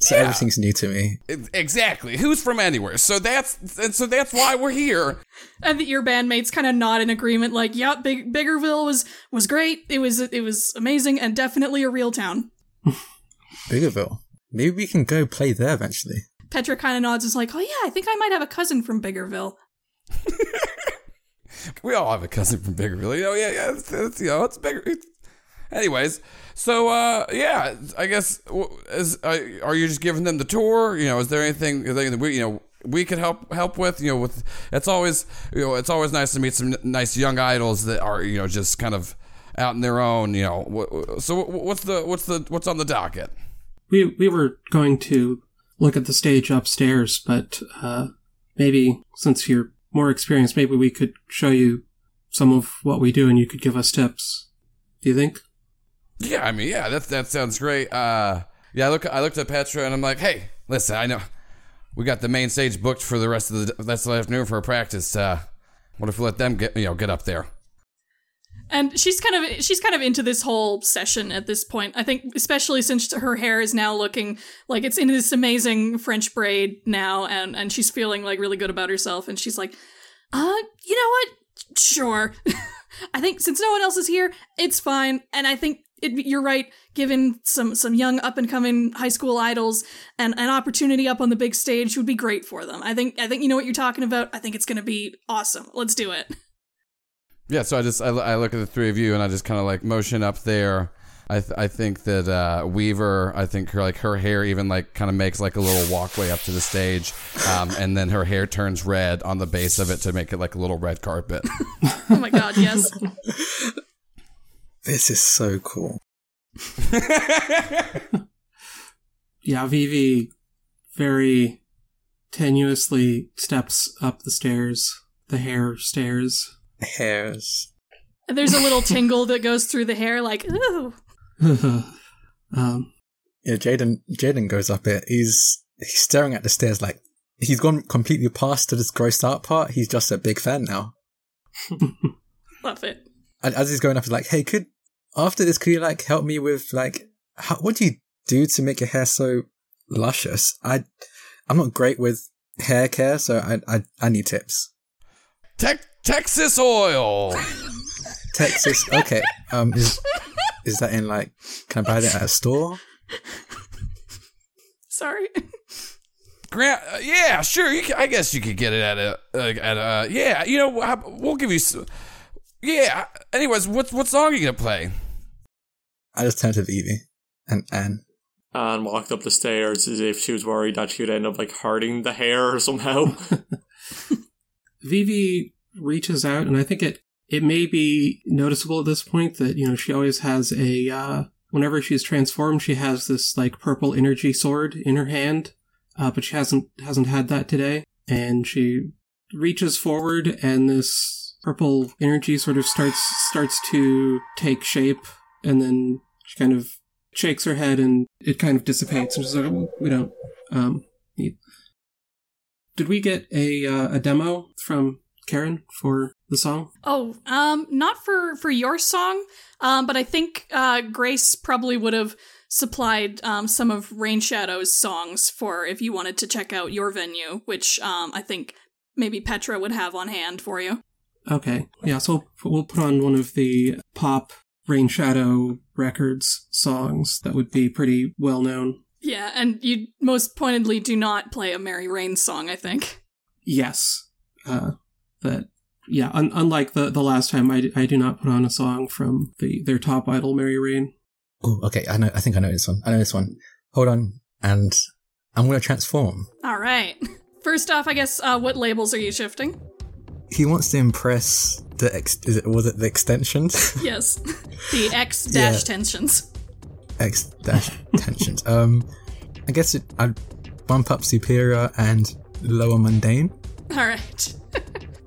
so Yeah. everything's new to me. Exactly. Who's from anywhere? So that's and so that's why we're here. And that your bandmates kind of nod in agreement, like, "Yep, Big Biggerville was was great. It was it was amazing, and definitely a real town." *laughs* Biggerville. Maybe we can go play there eventually. Petra kind of nods, is like, "Oh yeah, I think I might have a cousin from Biggerville." *laughs* we all have a cousin from Biggerville. You know, yeah, yeah. It's, it's, you know, it's bigger. It's, anyways, so uh, yeah, I guess is uh, are you just giving them the tour? You know, is there anything that we you know we could help help with? You know, with it's always you know it's always nice to meet some n- nice young idols that are you know just kind of out in their own. You know, so what's the what's the what's on the docket? We we were going to look at the stage upstairs, but uh, maybe since you're more experienced, maybe we could show you some of what we do, and you could give us tips. Do you think? Yeah, I mean, yeah, that that sounds great. Uh, yeah, I look, I looked at Petra and I'm like, hey, listen, I know we got the main stage booked for the rest of the rest of the afternoon for a practice. Uh, what if we let them get you know get up there? And she's kind of she's kind of into this whole session at this point. I think especially since her hair is now looking like it's in this amazing French braid now and and she's feeling like really good about herself and she's like, "Uh, you know what? Sure. *laughs* I think since no one else is here, it's fine. And I think it, you're right. Given some some young up and coming high school idols and an opportunity up on the big stage would be great for them. I think I think you know what you're talking about. I think it's going to be awesome. Let's do it. Yeah, so I just I, I look at the three of you and I just kind of like motion up there. I th- I think that uh, Weaver, I think her like her hair even like kind of makes like a little walkway up to the stage, um, and then her hair turns red on the base of it to make it like a little red carpet. *laughs* Oh my god, yes. This is so cool. *laughs* Yeah, Vivi very tenuously steps up the stairs, the hair stairs. Hairs. And There's a little tingle that goes through the hair, like ooh. *laughs* um, Yeah, Jaden. Jaden goes up it. He's he's staring at the stairs like he's gone completely past to this grossed out part. He's just a big fan now. *laughs* Love it. And as he's going up, he's like, "Hey, could after this, could you like help me with like how, what do you do to make your hair so luscious? I I'm not great with hair care, so I I, I need tips. Tex Texas oil. Texas, okay. Um, is is that in like? Can I buy that at a store? Sorry. Grant, uh, yeah, sure. You can, I guess you could get it at a like, at a yeah. You know, how- we'll give you. s- Yeah. Anyways, what what song are you gonna play? I just turned to Vivi and Anne. and walked up the stairs as if she was worried that she would end up like hurting the hair somehow. *laughs* Vivi reaches out, and I think it it may be noticeable at this point that you know she always has a uh, whenever she's transformed, she has this like purple energy sword in her hand, uh, but she hasn't hasn't had that today, and she reaches forward, and this purple energy sort of starts starts to take shape, and then she kind of shakes her head, and it kind of dissipates, and she's like, "Oh, "We don't um, need." Did we get a uh, a demo from Karen for the song? Oh, um, not for for your song, um, but I think uh, Grace probably would have supplied um, some of Rain Shadow's songs for if you wanted to check out your venue, which um, I think maybe Petra would have on hand for you. Okay, yeah. So we'll, put on one of the pop Rain Shadow Records songs that would be pretty well known. Yeah, and you most pointedly do not play a Mary Rain song. I think. Yes, uh, that yeah. Un- unlike the the last time, I, d- I do not put on a song from the their top idol, Mary Rain. Oh, okay. I know. I think I know this one. I know this one. Hold on, and I'm gonna transform. All right. *laughs* First off, I guess uh, what labels are you shifting? He wants to impress the ex. Is it was it the extensions? *laughs* Yes, *laughs* the X dash Yeah. tensions. X dash tensions. Um, I guess it, I'd bump up superior and lower mundane. All right.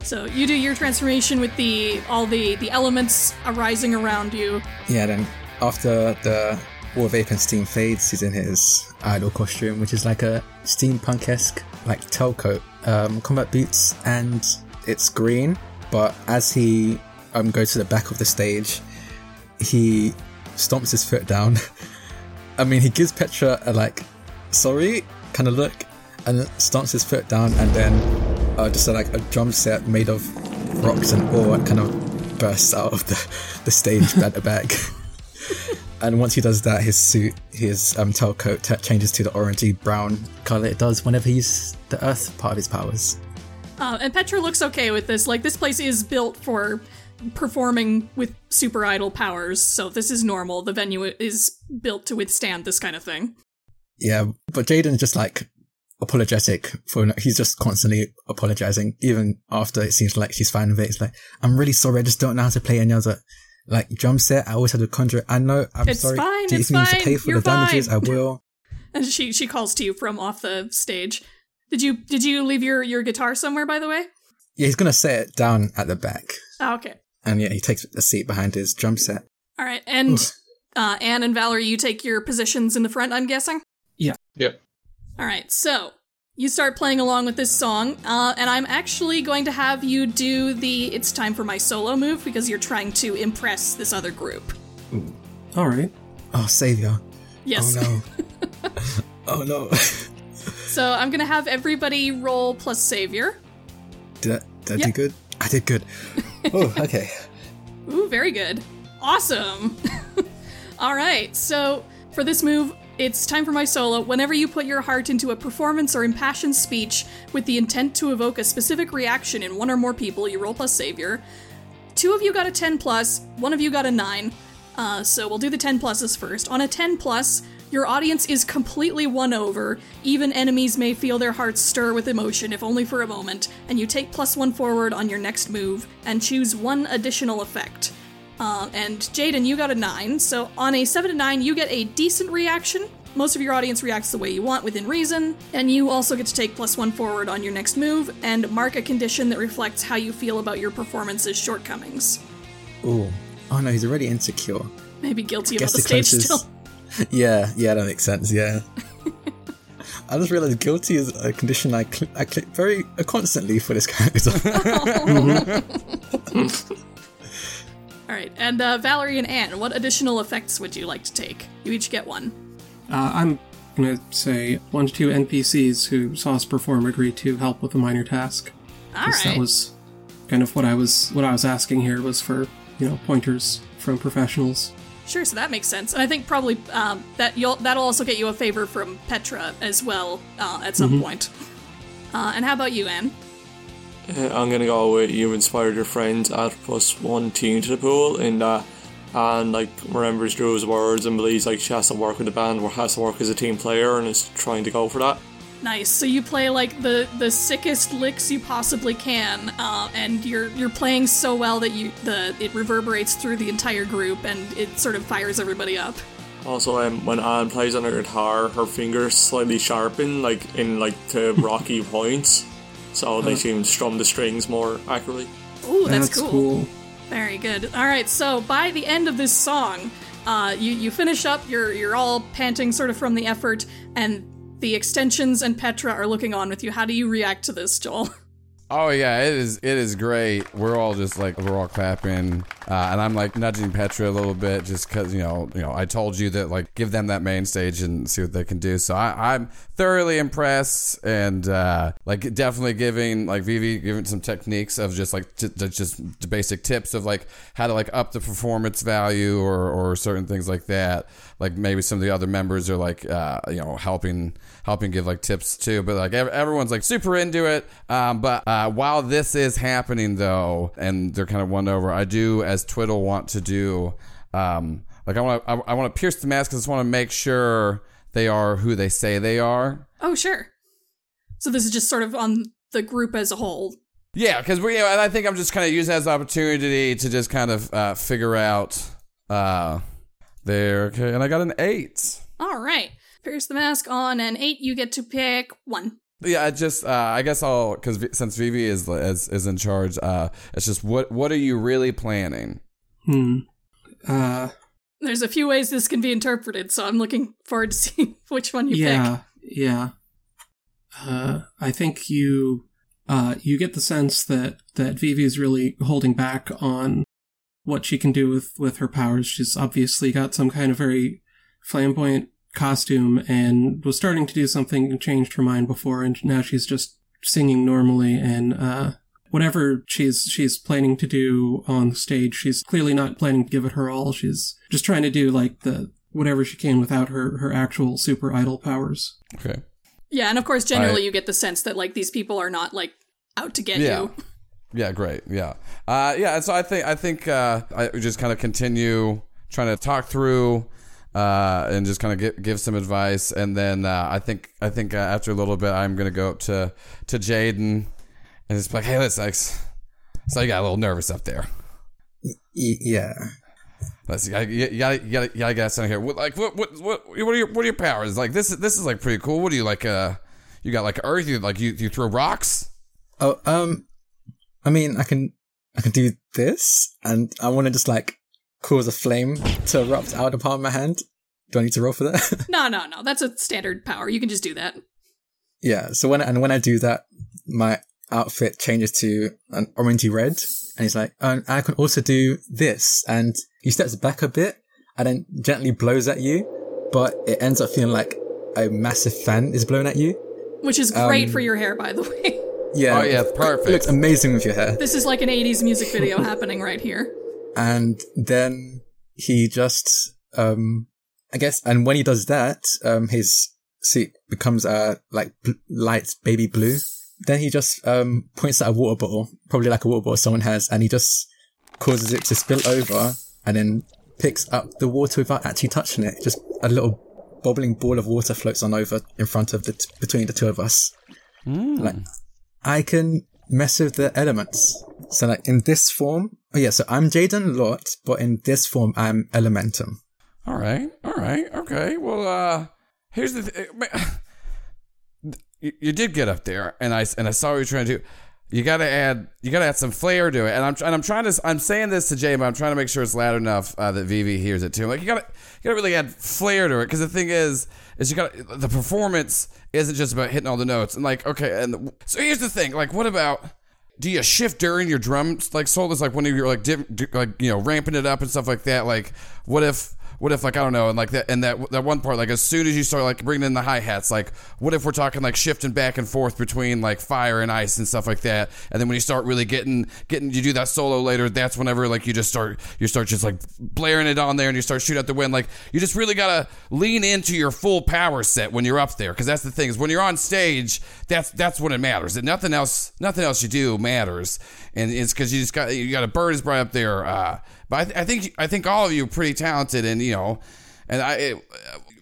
So you do your transformation with the all the the elements arising around you. Yeah. Then after the War Vape and Steam fades, he's in his idol costume, which is like a steampunk esque like tailcoat, um, combat boots, and it's green. But as he um goes to the back of the stage, he stomps his foot down. *laughs* I mean, he gives Petra a like, sorry kind of look, and stomps his foot down, and then uh, just a, like a drum set made of rocks and ore kind of bursts out of the, the stage *laughs* at the back. and once he does that, his suit, his um, tailcoat t- changes to the orangey brown color it does whenever he uses the earth part of his powers. Uh, and Petra looks okay with this. Like, this place is built for performing with super idol powers, so this is normal. The venue is built to withstand this kind of thing. Yeah, but Jaden's just like apologetic for he's just constantly apologizing, even after it seems like she's fine with it. It's like, I'm really sorry, I just don't know how to play any other like drum set. I always had to conjure. I know, I'm It's sorry. fine, Do you it's need to fine, pay for you're the damages? fine. I will. *laughs* And she she calls to you from off the stage. Did you did you leave your your guitar somewhere by the way? Yeah, he's gonna set it down at the back. Oh, okay. And yeah, he takes a seat behind his drum set. All right. And uh, Anne and Valerie, you take your positions in the front, I'm guessing? Yeah. Yep. All right. So you start playing along with this song, uh, and I'm actually going to have you do the It's Time for My Solo move because you're trying to impress this other group. All right. Oh, savior. Yes. Oh no. *laughs* oh no. So I'm going to have everybody roll plus Savior. did I, did I Yeah. do good? I did good. *laughs* oh, okay. Ooh, very good. Awesome. *laughs* All right, so for this move, it's time for my solo. Whenever you put your heart into a performance or impassioned speech with the intent to evoke a specific reaction in one or more people, you roll plus savior. Two of you got a 10 plus, one of you got a 9. Uh, so we'll do the 10 pluses first. On a 10 plus, your audience is completely won over. Even enemies may feel their hearts stir with emotion, if only for a moment, and you take plus one forward on your next move and choose one additional effect. Uh, and Jaden, you got a 9, so on a 7 to 9, you get a decent reaction. Most of your audience reacts the way you want within reason, and you also get to take plus one forward on your next move and mark a condition that reflects how you feel about your performance's shortcomings. Oh. Oh no, he's already insecure. Maybe guilty about the the stage still. *laughs* Yeah, yeah, that makes sense. Yeah. *laughs* I just realized guilty is a condition I cl- I click very uh, constantly for this character. *laughs* All right, and uh, Valerie and Anne, what additional effects would you like to take? You each get one. Uh, I'm gonna say one to two NPCs who saw us perform agree to help with a minor task. All right. That was kind of what I was what I was asking here was for you know pointers from professionals. Sure, so that makes sense, and I think probably um, that you'll that'll also get you a favor from Petra as well uh, at some point. Uh, and how about you, Anne? Uh, I'm gonna go with you inspired your friends at plus one team to the pool in that and like remembers Drew's words and believes like she has to work with the band or has to work as a team player and is trying to go for that. Nice. So you play like the the sickest licks you possibly can, uh, and you're you're playing so well that you the it reverberates through the entire group and it sort of fires everybody up. Also, um, when Anne plays on her guitar, her fingers slightly sharpen, like in like to *laughs* rocky points, so they she can strum the strings more accurately. Ooh, that's, That's cool. Very good. All right, so by the end of this song, uh, you you finish up. You're you're all panting, sort of from the effort, and the extensions and Petra are looking on with you. How do you react to this, Joel? *laughs* Oh yeah, it is. It is great. We're all just like we're all clapping, uh, and I'm like nudging Petra a little bit, just because you know, you know, I told you that like give them that main stage and see what they can do. So I, I'm thoroughly impressed, and uh, like definitely giving like Vivi giving some techniques of just like t- t- just basic tips of like how to like up the performance value or or certain things like that. Like maybe some of the other members are like uh, you know helping helping give like tips too. But like ev- everyone's like super into it. Um, but uh, while this is happening though, and they're kind of won over, I do as Twiddle want to do. Um, like I want to I, I want to pierce the mask. I just want to make sure they are who they say they are. Oh, sure. So this is just sort of on the group as a whole. Yeah, because we. And I think I'm just kind of using as an opportunity to just kind of uh, figure out. Uh, there. Okay, and I got an eight. All right. Pierce the mask on an eight. You get to pick one. Yeah, I just uh, I guess I'll because since Vivi is, is is in charge, uh, it's just what what are you really planning? Hmm. Uh. There's a few ways this can be interpreted, so I'm looking forward to *laughs* seeing which one you pick. yeah. Yeah. Uh. I think you. Uh. You get the sense that that Vivi is really holding back on what she can do with with her powers. She's obviously got some kind of very flamboyant costume and was starting to do something and changed her mind before and now she's just singing normally and uh whatever she's she's planning to do on stage she's clearly not planning to give it her all she's just trying to do like the whatever she can without her her actual super idol powers Okay. Yeah, and of course, generally Right. you get the sense that like these people are not like out to get Yeah. you. Yeah, great. Yeah. Uh, yeah, and so I think I think uh, I just kind of continue trying to talk through uh, and just kind of give, give some advice, and then uh, I think I think uh, after a little bit I'm gonna go up to to Jaden and just be like, hey, listen, Alex, so you got a little nervous up there. Yeah. Let's you, you gotta you gotta you gotta get us here. What, like what what what what are your what are your powers? Like this is this is like pretty cool. What do you like? Uh, you got like Earth. You like you you throw rocks. Oh, um, I mean, I can, I can do this, and I want to just like cause a flame to erupt out of the palm of my hand. Do I need to roll for that? *laughs* No, no, no. That's a standard power. You can just do that. yeah. So when and when I do that, my outfit changes to an orangey red, and he's like, and I can also do this, and he steps back a bit, and then gently blows at you, but it ends up feeling like a massive fan is blown at you. Which is great Um, for your hair, by the *laughs* way. Yeah. Oh, yeah, perfect. It looks amazing with your hair. This is like an 80s music video happening right here. And then he just um i guess and when he does that um his suit becomes uh like bl- light baby blue. Then he just um points at a water bottle probably like a water bottle someone has and he just causes it to spill over and then picks up the water without actually touching it. Just a little bubbling ball of water floats on over in front of the t- between the two of us. Like I can mess with the elements. So like in this form, oh yeah, so I'm Jaden Lot, but in this form I'm Elementum. All right, all right, okay. Well, uh, here's the th- *sighs* you, you did get up there, and I and I saw what you're trying to do. You gotta add, you gotta add some flair to it, and I'm and I'm trying to, I'm saying this to Jay, but I'm trying to make sure it's loud enough uh, that Vivi hears it too. I'm Like you gotta, you gotta really add flair to it, because the thing is, is you got to the performance isn't just about hitting all the notes, and like okay, and the, so here's the thing, like what about do you shift during your drums like solos like when you're like like you know ramping it up and stuff like that? Like what if what if like I don't know and like that and that that one part like as soon as you start like bringing in the hi hats like what if we're talking like shifting back and forth between like fire and ice and stuff like that? And then when you start really getting getting you do that solo later that's whenever like you just start you start just like blaring it on there and you start shooting out the wind. Like you just really gotta lean into your full power set when you're up there because that's the thing is when you're on stage that's that's when it matters. And nothing else nothing else you do matters and it's because you just got you got a bird is right up there uh, but I, th- I think I think all of you are pretty talented and you know and I it,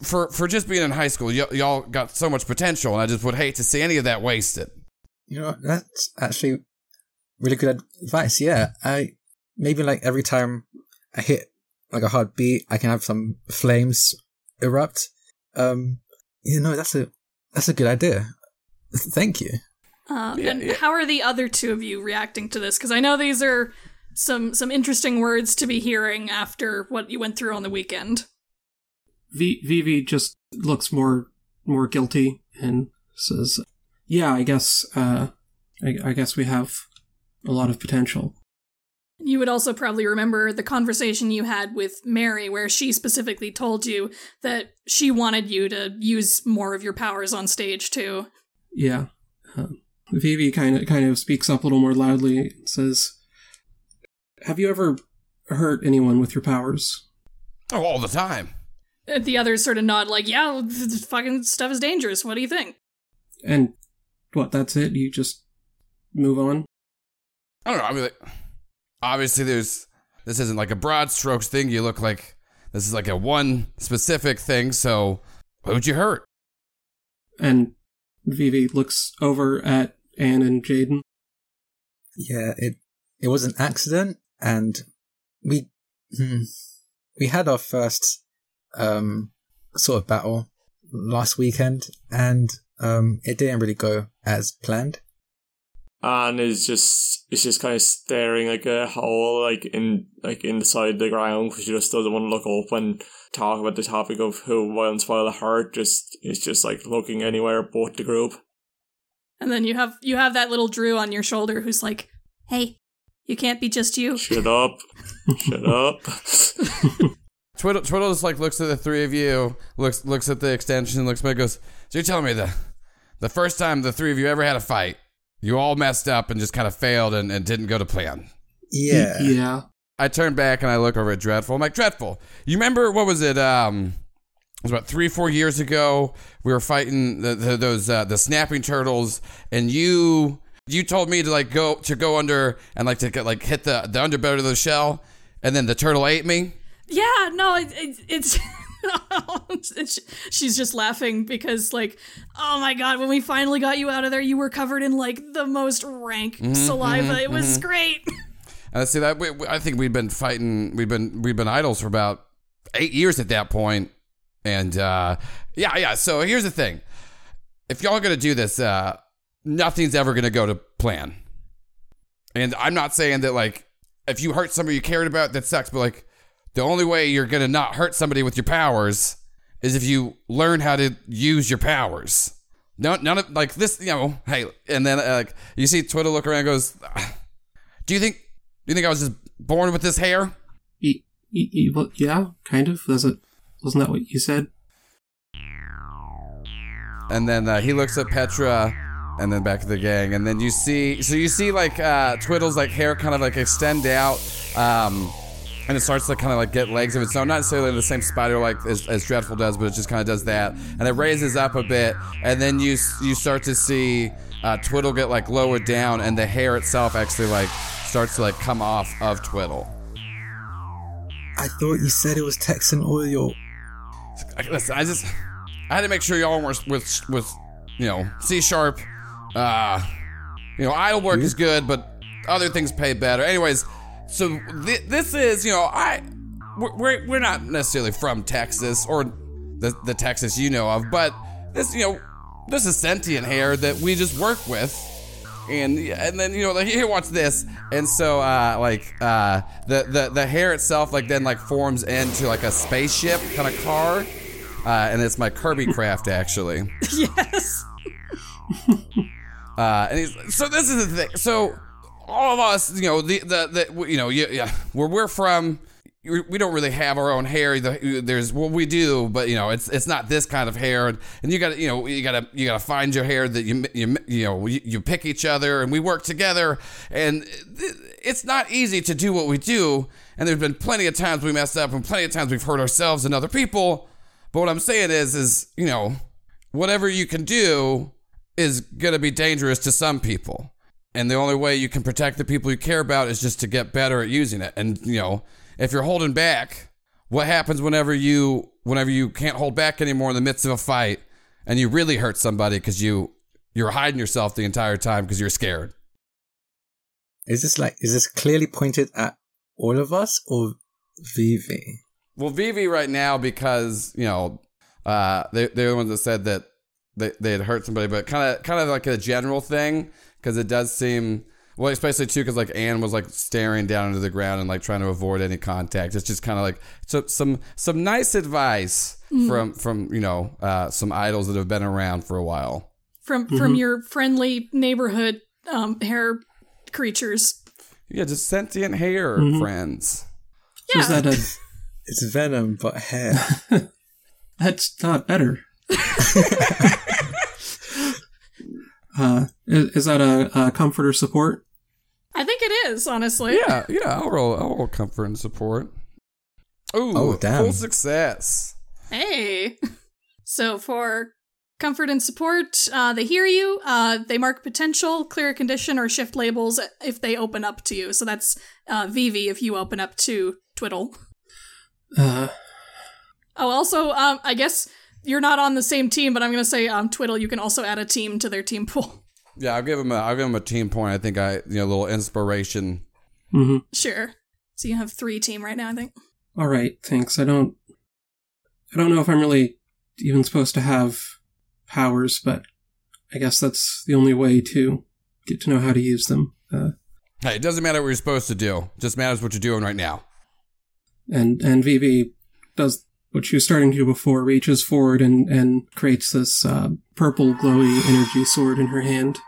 for for just being in high school y- y'all got so much potential and I just would hate to see any of that wasted You know, that's actually really good advice. Yeah, I maybe like every time I hit like a hard beat, I can have some flames erupt. Um, you know, that's a that's a good idea. Thank you. Um, Yeah, and yeah. how are the other two of you reacting to this? Because I know these are some some interesting words to be hearing after what you went through on the weekend. V- Vivi just looks more more guilty and says, "Yeah, I guess uh, I, I guess we have a lot of potential." You would also probably remember the conversation you had with Mary, where she specifically told you that she wanted you to use more of your powers on stage too. Yeah, um, Vivi kind of kind of speaks up a little more loudly and says, "Have you ever hurt anyone with your powers?" oh all the time Uh, The others sort of nod, like, "Yeah, th- this fucking stuff is dangerous. What do you think?" And what? That's it? You just move on? I don't know I mean like, obviously there's this isn't like a broad strokes thing you look like this is like a one specific thing so who'd you hurt And Vivi looks over at Anne and Jaden. Yeah, it it was an accident, and we hmm, we had our first um sort of battle last weekend, and um it didn't really go as planned. and is just it's just kind of staring like a hole like in like inside the ground because she just doesn't want to look up and talk about the topic of who violence while the heart. just it's just like looking anywhere but the group And then you have you have that little Drew on your shoulder who's like, "Hey, you can't be just you." shut up shut up *laughs* Twiddle, Twiddle just like looks at the three of you, looks looks at the extension, looks back, goes. So you're telling me the the first time the three of you ever had a fight, you all messed up and just kind of failed and, and didn't go to plan. Yeah, Yeah. I turn back and I look over at Dreadful. I'm like, Dreadful, you remember what was it? Um, it was about three, four years ago. We were fighting the, the, those uh, the snapping turtles, and you You told me to like go to go under and like to get, like hit the the underbelly of the shell, and then the turtle ate me. Yeah, no, it, it, it's. *laughs* it's she's just laughing because, like, oh my god, when we finally got you out of there, you were covered in like the most rank mm-hmm, saliva. Mm-hmm, it was mm-hmm. great. *laughs* And I see that we, we- I think we've been fighting. We've been we've been idols for about eight years at that point, and uh, yeah, yeah. So here's the thing: if y'all are gonna do this, uh, nothing's ever gonna go to plan. And I'm not saying that like if you hurt somebody you cared about, that sucks. But like the only way you're gonna not hurt somebody with your powers is if you learn how to use your powers. No, none of like this, you know. Hey, and then uh, like you see Twiddle look around, goes, *sighs* "Do you think? Do you think I was just born with this hair?" Well, yeah, kind of. Does it? Wasn't that what you said? And then uh, he looks at Petra, and then back to the gang, and then you see, so you see like uh, Twiddle's like hair kind of like extend out, um, and it starts to kind of like get legs of its own, not necessarily the same spider like as, as Dreadful does, but it just kind of does that, and it raises up a bit, and then you you start to see uh, Twiddle get like lowered down, and the hair itself actually like starts to like come off of Twiddle. I thought you said it was Texan oil. I- Listen, I just I had to make sure y'all were with with you know C sharp. Uh, you know, idol work is good, but other things pay better. Anyways, so th- this is you know I we're, we're we're not necessarily from Texas or the the Texas you know of, but this you know this is sentient hair that we just work with. And and then you know like, here watch this and so uh like uh the the the hair itself like then like forms into like a spaceship kind of car uh, and it's my Kirby craft actually. *laughs* yes. *laughs* Uh, and he's so this is the thing. So all of us, you know, the the, the you know, yeah, yeah, where we're from, we don't really have our own hair. The- There's well, we do, but you know, it's it's not this kind of hair. And, and you got to you know you got to you got to find your hair that you you you know you, you pick each other and we work together. And it's not easy to do what we do. And there's been plenty of times we messed up and plenty of times we've hurt ourselves and other people. But what I'm saying is, is you know, whatever you can do is to be dangerous to some people. And the only way you can protect the people you care about is just to get better at using it. And, you know, if you're holding back, what happens whenever you whenever you can't hold back anymore in the midst of a fight and you really hurt somebody because you you're hiding yourself the entire time because you're scared. Is this like is this clearly pointed at all of us or Vivi? Well, Vivi right now because you know uh, they they're the ones that said that they they had hurt somebody, but kind of kind of like a general thing because it does seem well, especially too because like Anne was like staring down into the ground and like trying to avoid any contact. It's just kind of like so some some nice advice from from you know uh, some idols that have been around for a while. From from your friendly neighborhood um, hair creatures. Yeah, just sentient hair friends. Yeah. Is that a? *laughs* It's venom but hair. *laughs* That's not better. *laughs* uh, is, is that a, a comfort or support? I think it is, honestly. Yeah, yeah, I'll roll. I'll roll comfort and support. Ooh, Oh, damn. full success. Hey. So for comfort and support, uh, they hear you. Uh, they mark potential, clear a condition, or shift labels if they open up to you. So that's uh, Vivi if you open up to Twiddle. Uh, Oh, also, um, I guess you're not on the same team, but I'm gonna say um, Twiddle. You can also add a team to their team pool. Yeah, I'll give him a I'll give him a team point. I think I you know a little inspiration. hmm Sure. So you have three team right now, I think. All right, thanks. I don't. I don't know if I'm really even supposed to have powers, but I guess that's the only way to get to know how to use them. Uh, Hey, it doesn't matter what you're supposed to do. It just matters what you're doing right now. and and Vivi does what she was starting to do before, reaches forward and and creates this uh, purple glowy energy sword in her hand.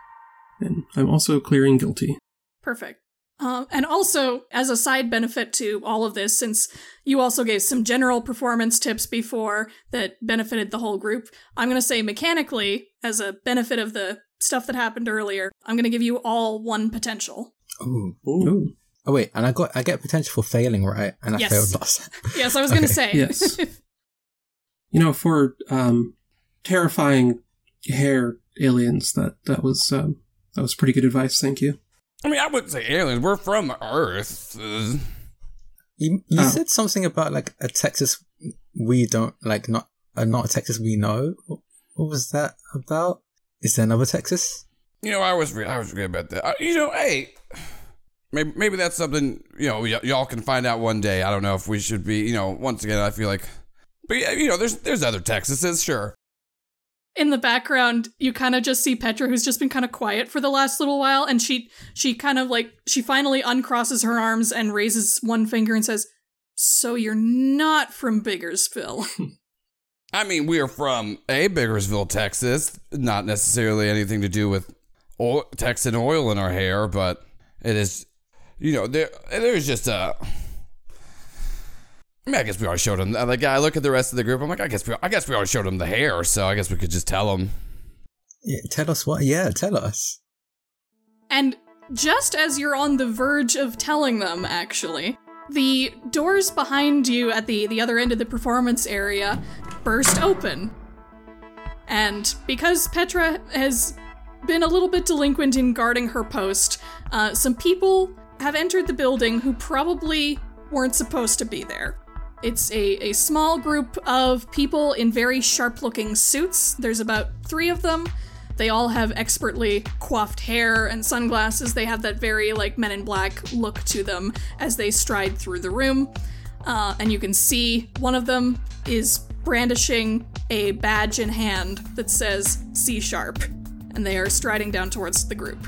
And I'm also clearing guilty. Perfect. Um, and also, as a side benefit to all of this, since you also gave some general performance tips before that benefited the whole group, I'm going to say mechanically, as a benefit of the stuff that happened earlier, I'm going to give you all one potential. Ooh. Ooh. Oh wait, and I got I get potential for failing, right? And I Yes. failed last. *laughs* Yes, I was going to Okay. say. Yes. *laughs* You know, for um, terrifying hair aliens, that that was um, That was pretty good advice. Thank you. I mean, I wouldn't say aliens. We're from Earth. Uh, You, you Oh. said something about like a Texas we don't like not uh, not a Texas we know. What, what was that about? Is there another Texas? you know, I was forget, I was forget about that. Uh, you know, hey, maybe maybe that's something you know y- y'all can find out one day. I don't know if we should be. You know, once again, I feel like, but yeah, you know, there's there's other Texases, sure. In the background you kind of just see petra who's just been kind of quiet for the last little while and she she kind of like she finally uncrosses her arms and raises one finger and says so you're not from biggersville *laughs* I mean, we are from a Biggersville, Texas. Not necessarily anything to do with oil, Texan oil in our hair, but it is, you know, there there's just a. I mean, I guess we already showed him. Like, I look at the rest of the group. I'm like, I guess we, I guess we already showed him the hair, so I guess we could just tell him. Yeah, tell us what. Yeah, tell us. And just as you're on the verge of telling them, actually, the doors behind you at the, the other end of the performance area burst open. And because Petra has been a little bit delinquent in guarding her post, uh, some people have entered the building who probably weren't supposed to be there. It's a, a small group of people in very sharp looking suits. There's about three of them. They all have expertly coiffed hair and sunglasses. They have that very like Men in Black look to them as they stride through the room. Uh, and you can see one of them is brandishing a badge in hand that says C sharp, and they are striding down towards the group.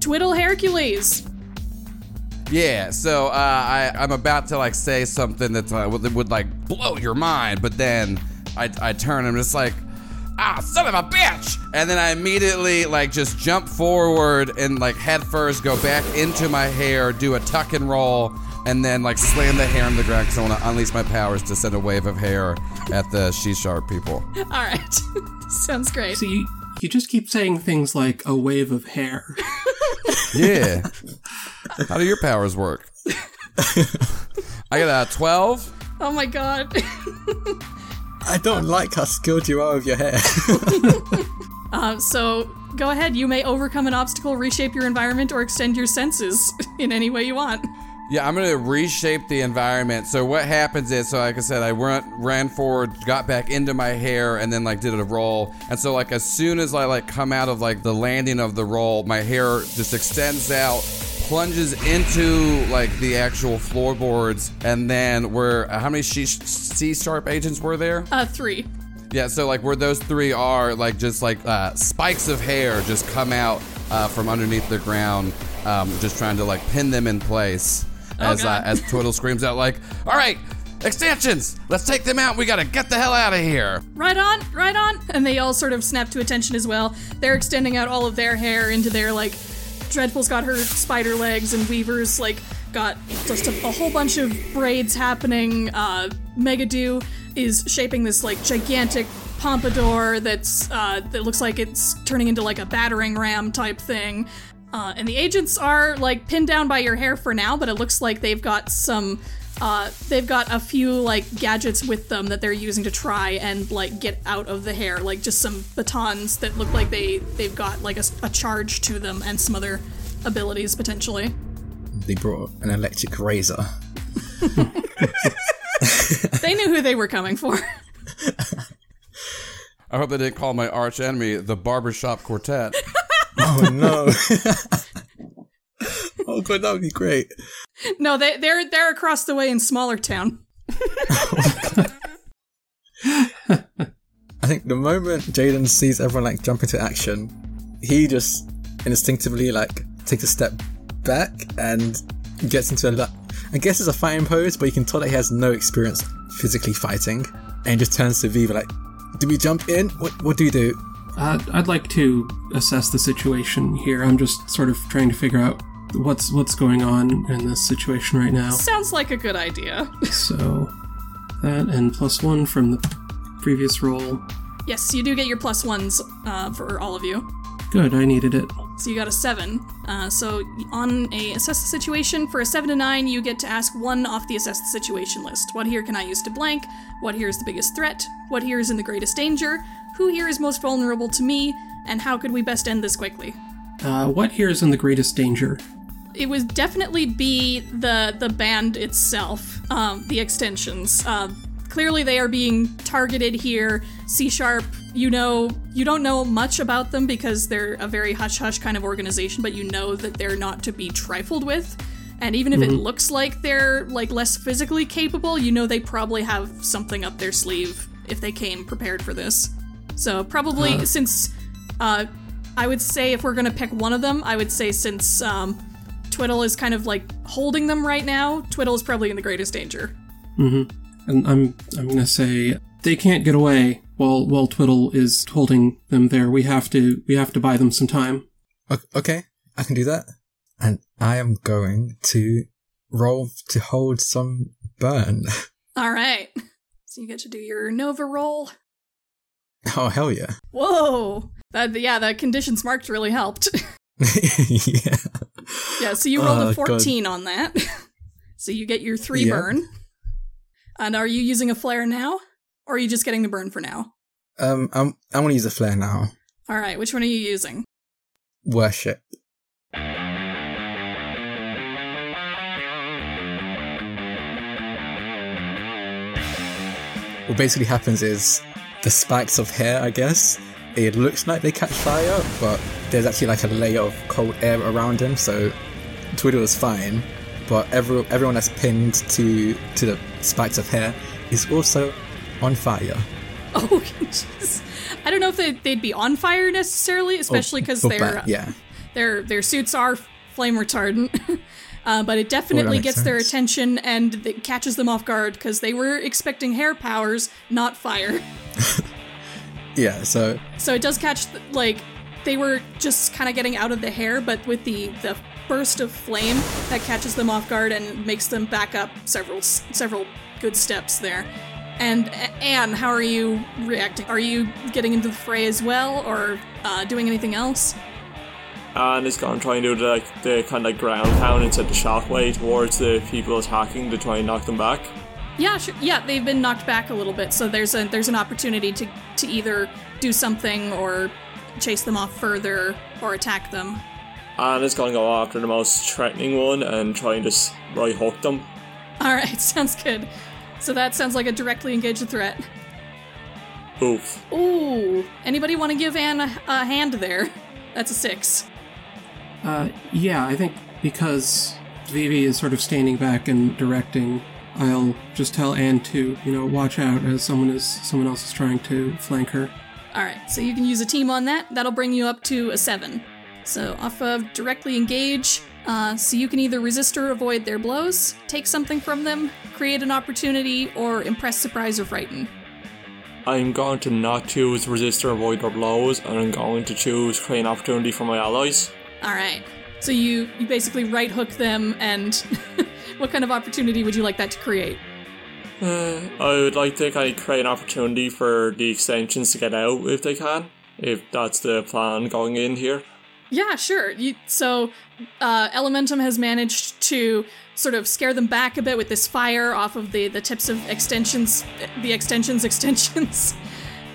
Twiddle Hercules! Yeah, so uh, I I'm about to like say something that uh, would, would like blow your mind, but then I I turn and I'm just like, ah, son of a bitch, and then I immediately like just jump forward and like head first go back into my hair, do a tuck and roll, and then like slam the hair on the ground because I want to unleash my powers to send a wave of hair at the C sharp people. *laughs* Alright. *laughs* Sounds great. So you, you just keep saying things like a wave of hair. *laughs* Yeah. How do your powers work? I got a 12. Oh my god. I don't like how skilled you are with your hair. *laughs* Uh, so go ahead, you may overcome an obstacle, reshape your environment, or extend your senses *laughs* in any way you want. Yeah, I'm gonna reshape the environment. So what happens is, so like I said, I ran, ran forward, got back into my hair, and then like did a roll. And so like as soon as I like come out of like the landing of the roll, my hair just extends out, plunges into like the actual floorboards, and then where how many C sharp agents were there? Uh, three. Yeah, so like where those three are, like just like uh, spikes of hair just come out uh, from underneath the ground, um, just trying to like pin them in place. As uh, as Twiddle *laughs* screams out like, "All right, extensions, let's take them out. We gotta get the hell out of here." Right on, right on. And they all sort of snap to attention as well. They're extending out all of their hair into their, like, Dreadful's got her spider legs, and Weaver's, like, got just a, a whole bunch of braids happening. Uh, Megadoo is shaping this, like, gigantic pompadour that's, uh, that looks like it's turning into, like, a battering ram type thing. Uh, and the agents are, like, pinned down by your hair for now, but it looks like they've got some uh, they've got a few like gadgets with them that they're using to try and like get out of the hair, like just some batons that look like they they've got like a charge to them and some other abilities potentially. they brought an electric razor. They knew who they were coming for. *laughs* I hope they didn't call my arch enemy the barbershop quartet. *laughs* Oh no! *laughs* *laughs* oh god, that would be great. no, they they're they're across the way in smaller town. *laughs* I think the moment Jaden sees everyone like jump into action, he just instinctively like takes a step back and gets into a la- I guess it's a fighting pose, but you can tell that he has no experience physically fighting, and just turns to Viva like, "Do we jump in? What what do we do?" Uh, I'd like to assess the situation here. I'm just sort of trying to figure out what's what's going on in this situation right now. Sounds like a good idea. So that and plus one from the previous roll. yes, you do get your plus ones uh, for all of you. Good, I needed it. So you got a seven. Uh, so on a assess the situation for a seven to nine, you get to ask one off the assess the situation list. What here can I use to blank? What here is the biggest threat? What here is in the greatest danger? Who here is most vulnerable to me? And how could we best end this quickly? Uh, what here is in the greatest danger? It would definitely be the the band itself, um, the extensions. Um, clearly, they are being targeted here. C sharp, you know, you don't know much about them because they're a very hush hush kind of organization, but you know that they're not to be trifled with. And even if it looks like they're like less physically capable, you know they probably have something up their sleeve if they came prepared for this. So probably since uh, I would say if we're gonna pick one of them, I would say since um, Twiddle is kind of like holding them right now, Twiddle is probably in the greatest danger. Mm-hmm. And I'm I'm gonna say they can't get away while while Twiddle is holding them there. We have to we have to buy them some time. Okay, I can do that. And I am going to roll to hold some burn. *laughs* All right. So you get to do your Nova roll. Oh, hell yeah. Whoa! That yeah, the conditions marked really helped. *laughs* yeah. *laughs* yeah, so you rolled Oh, a God. 14 on that. *laughs* so you get your three Yeah. burn. And are you using a flare now? Or are you just getting the burn for now? Um, I'm, I want to use a flare now. All right, which one are you using? Worship. What basically happens is the spikes of hair, I guess, it looks like they catch fire, but there's actually like a layer of cold air around him, so Twiddle is fine. But every, everyone that's pinned to to the spikes of hair is also on fire. *laughs* Oh, jeez. I don't know if they'd, they'd be on fire necessarily, especially because Oh, their yeah. their their suits are flame retardant. *laughs* uh, but it definitely gets their attention and it catches them off guard because they were expecting hair powers, not fire. *laughs* Yeah, so So it does catch th- like they were just kind of getting out of the hair, but with the the burst of flame that catches them off guard and makes them back up several several good steps there. And Anne, how are you reacting? Are you getting into the fray as well, or uh, doing anything else? And it's gonna try and do the, like, the kind of like ground pound instead of the shockwave towards the people attacking to try and knock them back. Yeah, sure. Yeah, they've been knocked back a little bit, so there's a there's an opportunity to to either do something or chase them off further or attack them. And it's gonna go after the most threatening one and try and just right hook them. All right, *laughs* sounds good. So that sounds like a directly engaged threat. Oof. Ooh, anybody want to give Anne a, a hand there? That's a six. Uh, yeah, I think because Vivi is sort of standing back and directing, I'll just tell Anne to, you know, watch out as someone is someone else is trying to flank her. All right, so you can use a team on that. That'll bring you up to a seven. So off of directly engage, uh, so you can either resist or avoid their blows, take something from them, create an opportunity, or impress, surprise, or frighten. I'm going to not choose resist or avoid their blows, and I'm going to choose create an opportunity for my allies. All right. So you you basically right hook them, and *laughs* what kind of opportunity would you like that to create? Uh, I would like to kind of create an opportunity for the extensions to get out if they can, if that's the plan going in here. Yeah, sure. You, so, uh, Elementum has managed to sort of scare them back a bit with this fire off of the, the tips of extensions, the extensions, *laughs* extensions.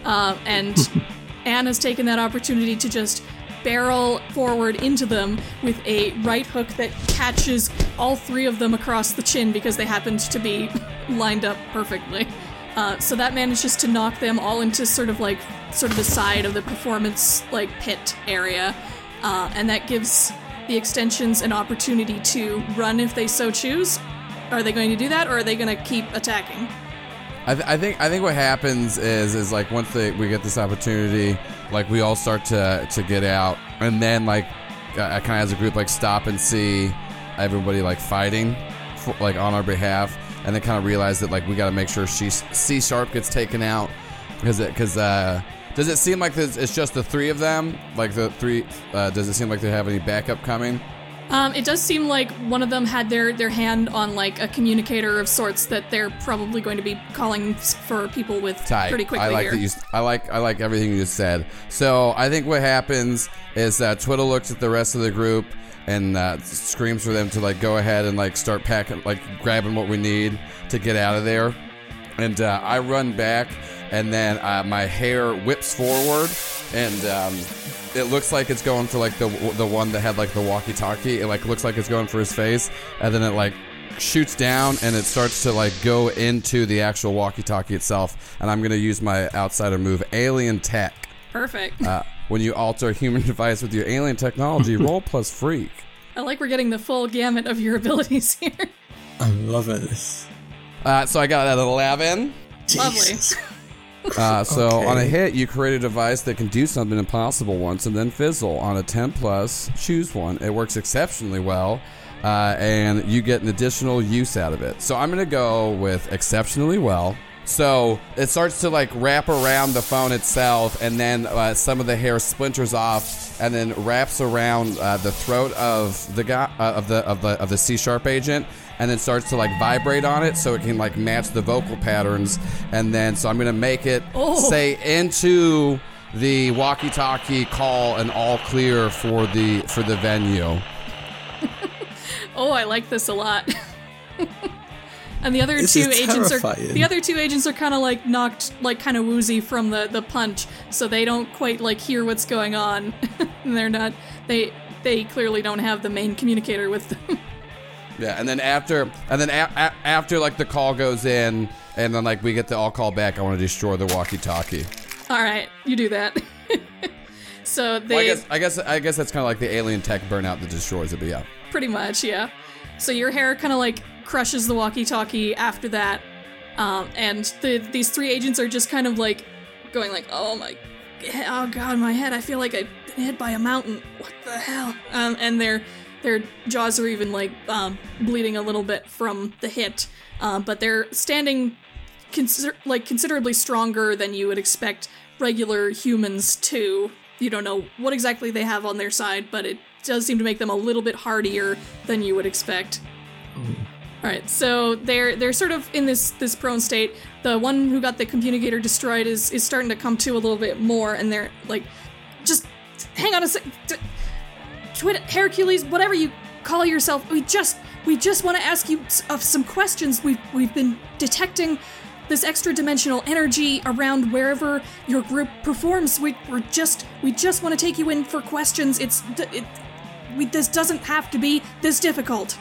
Uh, and *laughs* Anne has taken that opportunity to just barrel forward into them with a right hook that catches all three of them across the chin because they happened to be lined up perfectly. Uh, so that manages to knock them all into sort of like sort of the side of the performance like pit area, uh, and that gives the extensions an opportunity to run if they so choose. Are they going to do that, or are they going to keep attacking? I, th- I think I think what happens is is like once they, we get this opportunity, like we all start to to get out, and then like I kind of as a group like stop and see everybody like fighting, for, like on our behalf, and then kind of realize that like we got to make sure she C sharp gets taken out because because uh, does it seem like it's just the three of them? Like the three? Uh, does it seem like they have any backup coming? Um, it does seem like one of them had their, their hand on like a communicator of sorts that they're probably going to be calling for people with Tight. pretty quickly I like here. that you. I like. I like everything you just said. So I think what happens is that Twiddle looks at the rest of the group and uh, screams for them to like go ahead and like start packing, like grabbing what we need to get out of there. And uh, I run back, and then uh, my hair whips forward, and um, it looks like it's going for like the the one that had like the walkie-talkie. It like looks like it's going for his face, and then it like shoots down and it starts to like go into the actual walkie-talkie itself. And I'm gonna use my outsider move, alien tech. Perfect. Uh, when you alter a human *laughs* device with your alien technology, *laughs* roll plus freak. I like we're getting the full gamut of your abilities here. I'm loving this. Uh, so I got that at 11. Lovely. Uh, so Okay. on a hit, you create a device that can do something impossible once and then fizzle. On a 10 plus, choose one. It works exceptionally well, uh, and you get an additional use out of it. So I'm going to go with exceptionally well. So it starts to like wrap around the phone itself, and then uh, some of the hair splinters off, and then wraps around uh, the throat of the guy uh, of the of the of the C sharp agent, and then starts to like vibrate on it, so it can like match the vocal patterns, and then so I'm gonna make it Oh. say into the walkie-talkie call an all clear for the for the venue. *laughs* Oh, I like this a lot. *laughs* and the other This two is agents are the other two agents are kind of like knocked like kind of woozy from the the punch, so they don't quite like hear what's going on. *laughs* and they're not they they clearly don't have the main communicator with them. Yeah, and then after, and then a- a- after like the call goes in, and then like we get the all call back. I want to destroy the walkie-talkie. All right, you do that. *laughs* so they Well, I guess, I guess, I guess that's kind of like the alien tech burnout that destroys it. But yeah, Pretty much, yeah. So your hair kind of like crushes the walkie-talkie after that, um, and the these three agents are just kind of like going like, "Oh my, oh god, my head! I feel like I've been hit by a mountain. What the hell?" Um, and their their jaws are even like um, bleeding a little bit from the hit, uh, but they're standing consider- like considerably stronger than you would expect regular humans to. You don't know what exactly they have on their side, but it does seem to make them a little bit hardier than you would expect. All right, so they're they're sort of in this this prone state. The one who got the communicator destroyed is is starting to come to a little bit more, and they're like, just hang on a sec. D- Twit Hercules, whatever you call yourself, we just we just want to ask you of some questions. We've we've been detecting this extra dimensional energy around wherever your group performs. We we're just we just want to take you in for questions. It's it, we this doesn't have to be this difficult.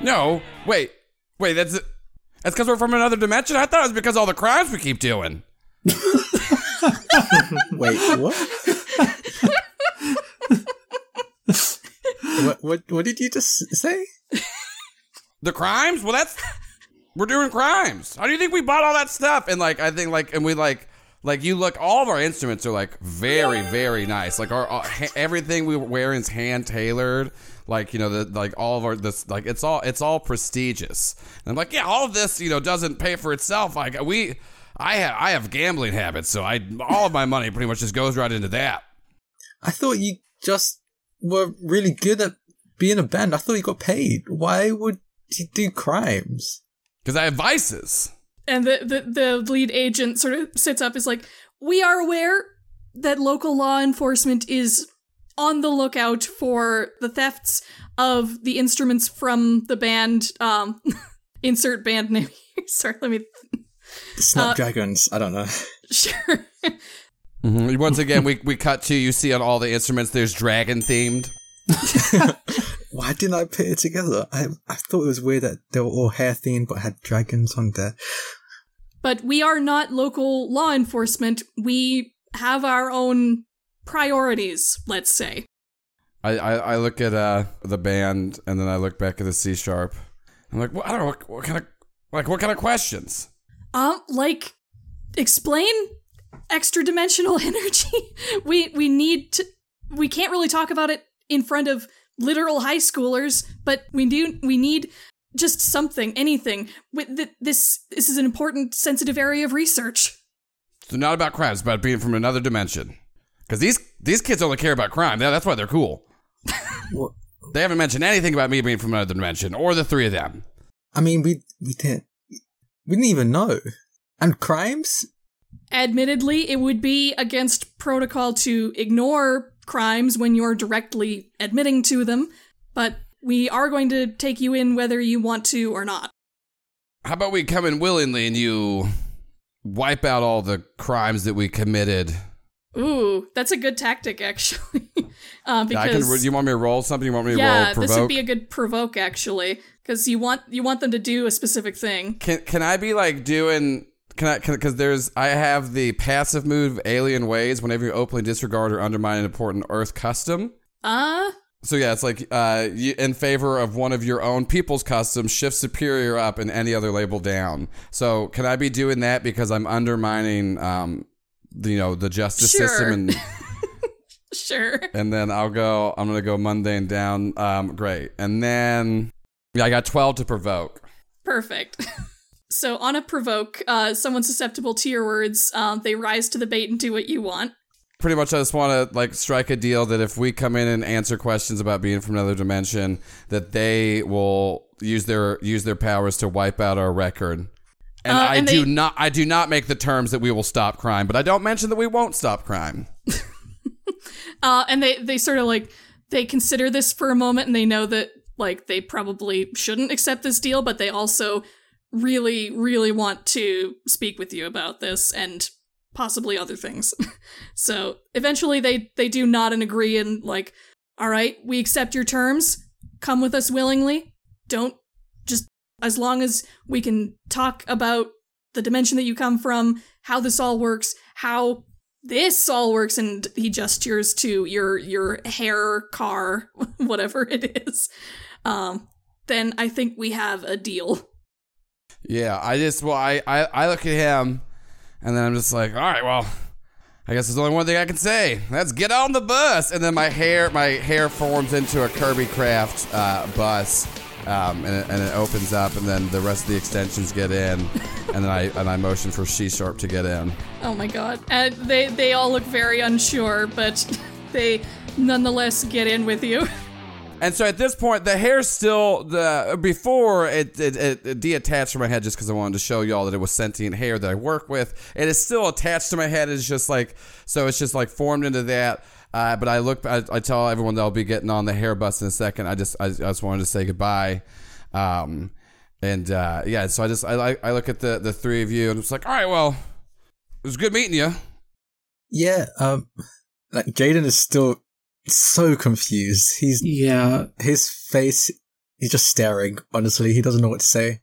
no, wait, wait, that's that's because we're from another dimension. I thought it was because all the crimes we keep doing. *laughs* Wait, what? What? What? What did you just say? *laughs* The crimes? Well, that's we're doing crimes. How do you think we bought all that stuff? And like, I think like, and we like, like you look. All of our instruments are like very, very nice. Like our, our ha- everything we wear is hand tailored. Like you know, the like all of our this like it's all it's all prestigious. And I'm like, yeah, all of this you know doesn't pay for itself. Like we, I have I have gambling habits, so I all of my money pretty much just goes right into that. I thought you just were really good at being a band. I thought you got paid. Why would you do crimes? Because I have vices. And the, the, the lead agent sort of sits up, is like, We are aware that local law enforcement is on the lookout for the thefts of the instruments from the band. Um, *laughs* insert band name. here. *laughs* Sorry, let me. The Snapdragons. I don't know. *laughs* Sure. Mhm. Once again, we we cut to you see on all the instruments. There's dragon themed. *laughs* Why didn't I put it together? I I thought it was weird that they were all hair themed but had dragons on there. but we are not local law enforcement. We have our own priorities, let's say. I, I, I look at uh, the band and then I look back at the C sharp. I'm like, well, I don't know what, what kind of like what kind of questions. Um, like, explain extra dimensional *laughs* energy. we we need to. We can't really talk about it in front of literal high schoolers, but we do. We need just something, anything. With th- this, this is an important, sensitive area of research. So not about crimes, about being from another dimension. Because these these kids only care about crime. Yeah, that's why they're cool. They haven't mentioned anything about me being from another dimension or the three of them. I mean, we we didn't we didn't even know. And crimes? Admittedly, it would be against protocol to ignore crimes when you're directly admitting to them, but we are going to take you in whether you want to or not. How about we come in willingly and you wipe out all the crimes that we committed? Ooh, that's a good tactic, actually. *laughs* uh, because I can. Do you want me to roll something? You want me to yeah, roll provoke? this would be a good provoke, actually, because you want you want them to do a specific thing. Can can I be like doing? Can I? Because there's I have the passive move Alien Ways. Whenever you openly disregard or undermine an important Earth custom. Uh, So yeah, it's like uh, you, in favor of one of your own people's customs, shift superior up and any other label down. So can I be doing that because I'm undermining, um, the, you know, the justice Sure. system and *laughs* sure. and then I'll go. I'm gonna go mundane down. Um, great, and then yeah, I got twelve to provoke. Perfect. *laughs* so on a provoke, uh, someone susceptible to your words, um, they rise to the bait and do what you want. Pretty much, I just want to like strike a deal that if we come in and answer questions about being from another dimension, that they will use their use their powers to wipe out our record. And Uh, I and do they- not I do not make the terms that we will stop crime, but I don't mention that we won't stop crime. *laughs* Uh, and they they sort of like they consider this for a moment, and they know that like they probably shouldn't accept this deal, but they also really really want to speak with you about this and possibly other things. *laughs* so eventually they they do nod and agree and like, all right, we accept your terms. Come with us willingly. Don't just as long as we can talk about the dimension that you come from, how this all works, how this all works and he gestures to your your hair car *laughs* whatever it is um then i think we have a deal Yeah, I just well, I, I I look at him, and then I'm just like, all right, well, I guess there's only one thing I can say. Let's get on the bus. And then my hair my hair forms into a Kirby Craft uh, bus, um, and, it, and it opens up, and then the rest of the extensions get in, *laughs* and then I and I motion for C sharp to get in. oh my god and they they all look very unsure but *laughs* they nonetheless get in with you *laughs* And so at this point, the hair still the before it it, it, it detached from my head just because I wanted to show y'all that it was sentient hair that I work with. It is still attached to my head. It's just like so. It's just like formed into that. Uh, but I look. I, I tell everyone that I'll be getting on the hair bus in a second. I just I, I just wanted to say goodbye. Um, and uh, yeah, so I just I I look at the the three of you and it's like, all right, well, it was good meeting you. Yeah, um, like Jaden is still so confused. He's Yeah, his face. He's just staring. Honestly, he doesn't know what to say.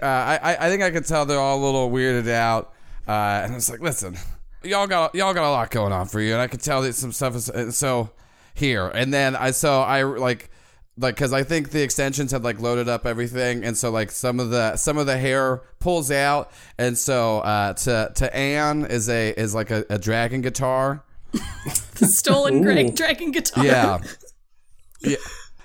Uh, I I- I think I could tell they're all a little weirded out, uh, and it's like, listen, y'all got y'all got a lot going on for you, and I could tell that some stuff is and so here, and then I so I like like because I think the extensions had like loaded up everything, and so like some of the some of the hair pulls out, and so uh, to to Anne is a is like a, a dragon guitar, the *laughs* stolen. Greg dragon guitar yeah. *laughs* yeah.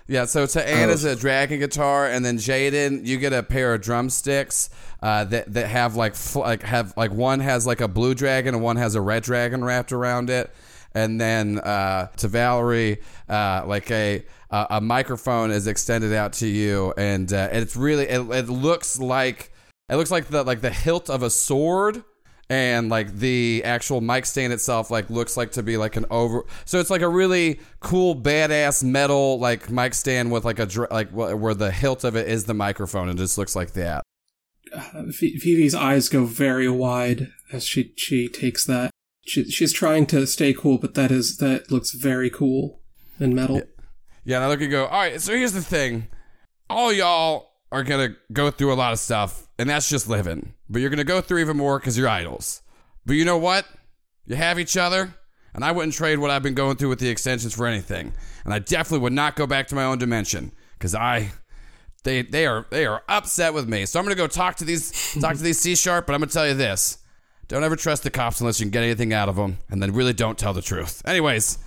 Yeah, so to Anne is a dragon guitar, and then Jaden, you get a pair of drumsticks uh, that that have like fl- like have like one has like a blue dragon and one has a red dragon wrapped around it, and then uh, to Valerie, uh, like a a a microphone is extended out to you, and uh, it's really it, it looks like it looks like the like the hilt of a sword and like the actual mic stand itself like looks like to be like an over so it's like a really cool badass metal like mic stand with like a dr- like where the hilt of it is the microphone and just looks like that uh, Phoebe's eyes go very wide as she she takes that. She, she's trying to stay cool, but that is that looks very cool and metal. yeah and i look and go all right so here's the thing all y'all are gonna go through a lot of stuff and that's just living. But you're gonna go through even more because you're idols. But you know what? You have each other and i wouldn't trade what i've been going through with the extensions for anything. And i definitely would not go back to my own dimension because i they they are they are upset with me. So i'm gonna go talk to these talk to these c sharp but i'm gonna tell you this. Don't ever trust the cops unless you can get anything out of them and then really don't tell the truth. Anyways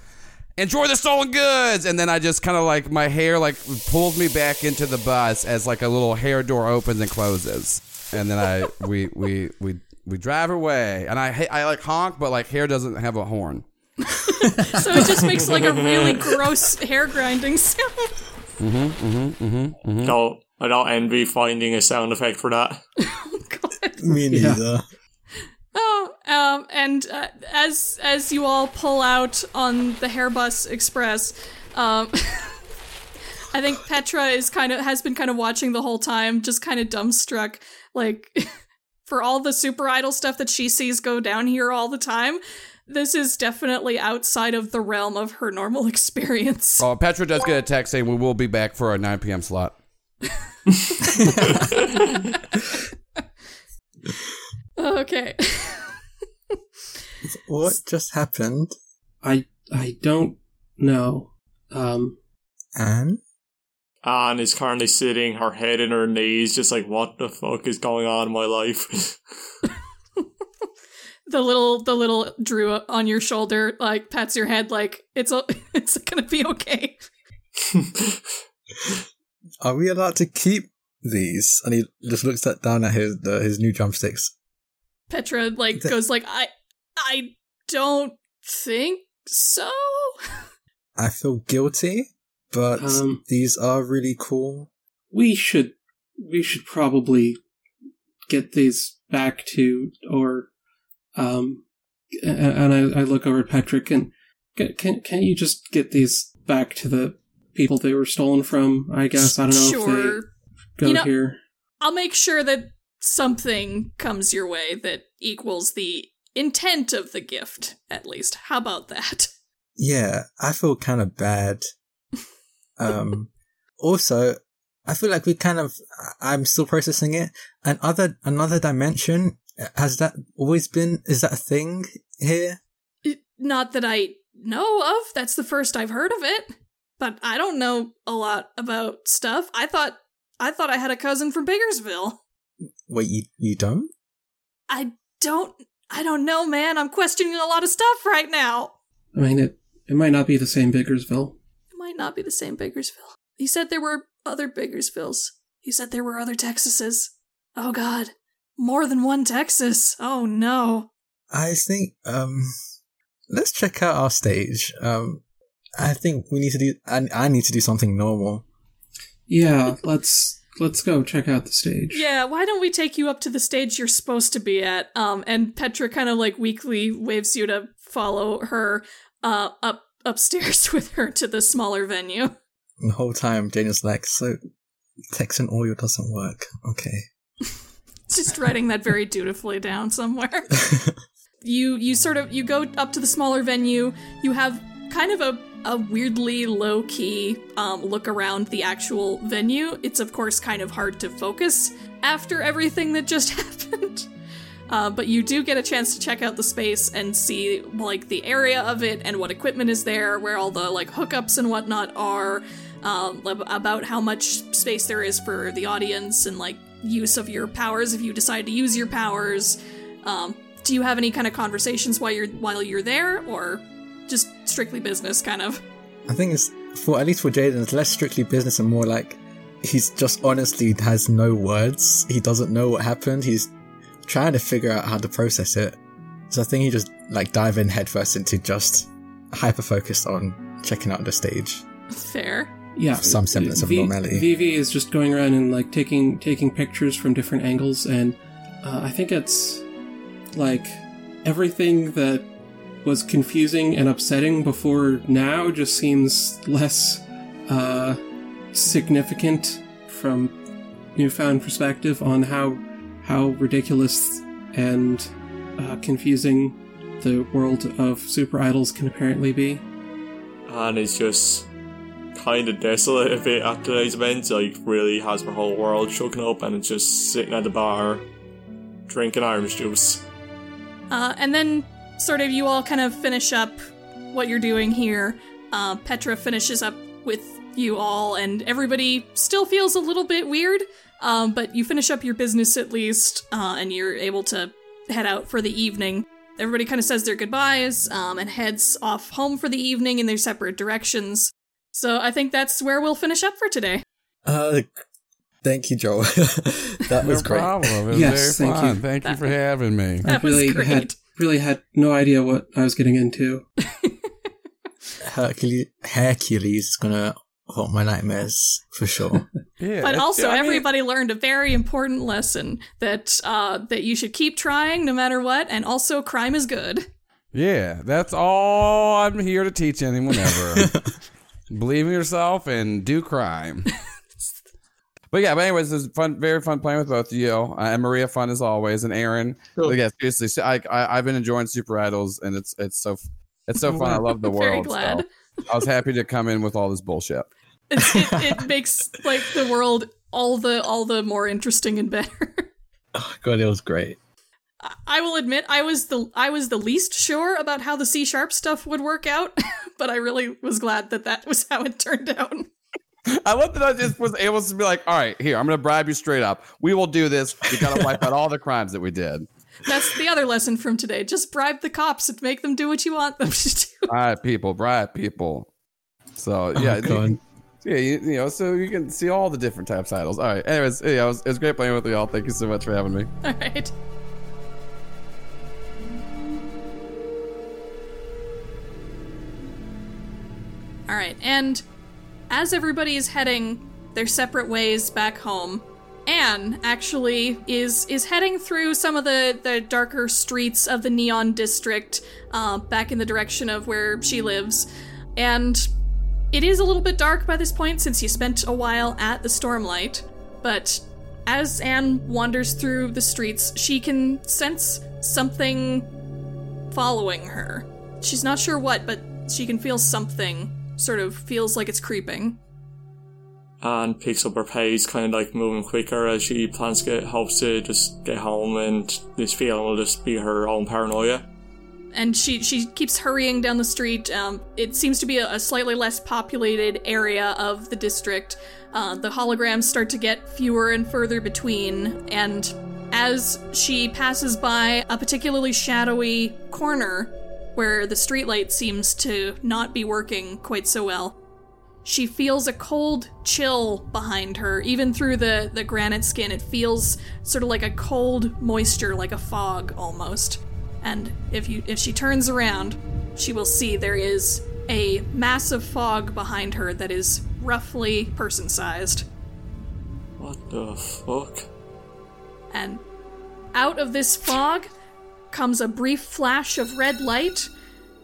enjoy the stolen goods and then i just kind of like my hair like pulls me back into the bus as like a little hair door opens and closes and then i *laughs* we we we we drive away and i i like honk but like hair doesn't have a horn *laughs* so it just makes like a really gross hair grinding sound mm-hmm, mm-hmm, mm-hmm, mm-hmm. No, I don't envy finding a sound effect for that. *laughs* God. Me neither. Oh, um, and uh, as as you all pull out on the Hairbus Express, um, *laughs* I think Petra is kind of has been kind of watching the whole time, just kind of dumbstruck, like *laughs* for all the super idol stuff that she sees go down here all the time. this is definitely outside of the realm of her normal *laughs* experience. Oh, Petra does get a text saying we will be back for our 9 p.m. slot. Okay. What just happened? I I don't know. Um, Anne? Anne is currently sitting, her head in her knees, just like, what the fuck is going on in my life? *laughs* the little the little Drew on your shoulder like pats your head like it's o- *laughs* it's gonna be okay. *laughs* Are we allowed to keep these? And he just looks at, down at his uh, his new drumsticks. Petra like goes like I I don't think so. I feel guilty, but Um, these are really cool. we should we should probably get these back to or um and I, I look over at Patrick and can can can't you just get these back to the people they were stolen from? I guess I don't know sure. if they go You know- here. I'll make sure that something comes your way that equals the intent of the gift, at least. How about that? Yeah, I feel kind of bad. *laughs* Um, also, I feel like we kind of, I'm still processing it. And other, another dimension, has that always been, is that a thing here? Not that I know of. That's the first I've heard of it. But I don't know a lot about stuff. I thought I thought I had a cousin from Biggersville. Wait, you, you don't? I don't I don't know, man. I'm questioning a lot of stuff right now. I mean it it might not be the same Biggersville. It might not be the same Biggersville. He said there were other Biggersvilles. He said there were other Texases. Oh god. More than one Texas. Oh no. I think, um, let's check out our stage. Um, I think we need to do, I, I need to do something normal. Yeah, let's let's go check out the stage. Yeah, why don't we take you up to the stage you're supposed to be at? Um, and Petra kind of like weakly waves you to follow her uh up upstairs *laughs* with her to the smaller venue. And the whole time, Daniel's like, so Texan oil doesn't work. Okay. *laughs* Just writing that very dutifully down somewhere. *laughs* you you sort of you go up to the smaller venue. You have kind of a a weirdly low key um, look around the actual venue. It's of course kind of hard to focus after everything that just *laughs* happened. Uh, but you do get a chance to check out the space and see like the area of it and what equipment is there, where all the like hookups and whatnot are, um, about how much space there is for the audience and like use of your powers if you decide to use your powers. Um, do you have any kind of conversations while you're while you're there, or just strictly business kind of? I think it's, for, at least for Jaden, it's less strictly business and more like he's just honestly has no words. He doesn't know what happened. He's trying to figure out how to process it. So I think he just like dive in headfirst into just hyper focused on checking out the stage. Fair. yeah, some semblance of V- normality. Vivi is just going around and like taking taking pictures from different angles, and uh, I think it's like everything that was confusing and upsetting before now just seems less uh, significant from newfound perspective on how how ridiculous and uh, confusing the world of super idols can apparently be. And is just kind of desolate a bit at today's event. Like, really has her whole world shaken up and it's just sitting at the bar drinking orange juice. Uh, and then, sort of, you all kind of finish up what you're doing here. Uh, Petra finishes up with you all, and everybody still feels a little bit weird. Um, but you finish up your business at least, uh, and you're able to head out for the evening. Everybody kind of says their goodbyes um, and heads off home for the evening in their separate directions. So I think that's where we'll finish up for today. Uh, thank you, Joel. *laughs* that No was great. problem. It was Yes, very thank fun. you. Thank you for having me. That I really was great. had really had no idea what I was getting into. *laughs* Hercules, Hercules is gonna haunt my nightmares for sure. *laughs* Yeah, But it's- also, I mean, everybody learned a very important lesson that uh, that you should keep trying no matter what, and also crime is good. Yeah, that's all I'm here to teach anyone ever. *laughs* Believe in yourself and do crime. But yeah, but anyways, it's fun, very fun playing with both of you uh, and Maria. Fun as always, and Aaron. Cool. But yeah, seriously, so I, I I've been enjoying Super Idols, and it's it's so it's so fun. I love the *laughs* Very world. glad. So I was happy to come in with all this bullshit. *laughs* It's, it, it makes like the world all the all the more interesting and better. *laughs* Oh, God, it was great. I will admit I was the I was the least sure about how the C sharp stuff would work out, but I really was glad that that was how it turned out. I love that I just was able to be like, all right, here, I'm going to bribe you straight up. We will do this. We got to wipe out all the crimes that we did. That's the other lesson from today. Just bribe the cops and make them do what you want them to do. Bribe people, bribe people. So Oh, yeah, God. yeah, you, you know, so you can see all the different types of titles. All right, anyways, yeah, it was, it was great playing with you all. Thank you so much for having me. All right. All right, and as everybody is heading their separate ways back home, Anne actually is is heading through some of the the darker streets of the Neon District, uh, back in the direction of where she lives, and it is a little bit dark by this point since you spent a while at the Stormlight, but as Anne wanders through the streets, she can sense something following her. She's not sure what, but she can feel something. Sort of feels like it's creeping. and picks up her pace, kind of like moving quicker as she plans to get, hopes to just get home, and this feeling will just be her own paranoia. and she she keeps hurrying down the street. Um, it seems to be a, a slightly less populated area of the district. Uh, the holograms start to get fewer and further between, and as she passes by a particularly shadowy corner where the streetlight seems to not be working quite so well, she feels a cold chill behind her. Even through the, the granite skin, it feels sort of like a cold moisture, like a fog almost. And if you if she turns around, she will see there is a massive fog behind her that is roughly person sized. What the fuck? And out of this fog comes a brief flash of red light,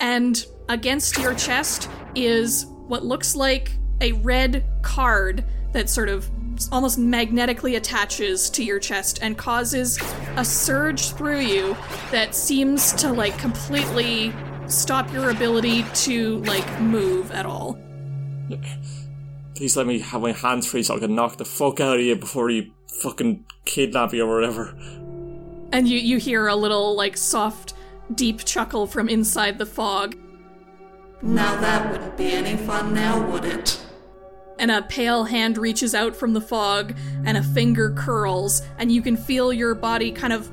and against your chest is what looks like a red card that sort of almost magnetically attaches to your chest and causes a surge through you that seems to like completely stop your ability to like move at all. Please let me have my hands free so I can knock the fuck out of you before you fucking kidnap you or whatever. And you you hear a little like soft deep chuckle from inside the fog. Now that wouldn't be any fun now, would it? and a pale hand reaches out from the fog and a finger curls and you can feel your body kind of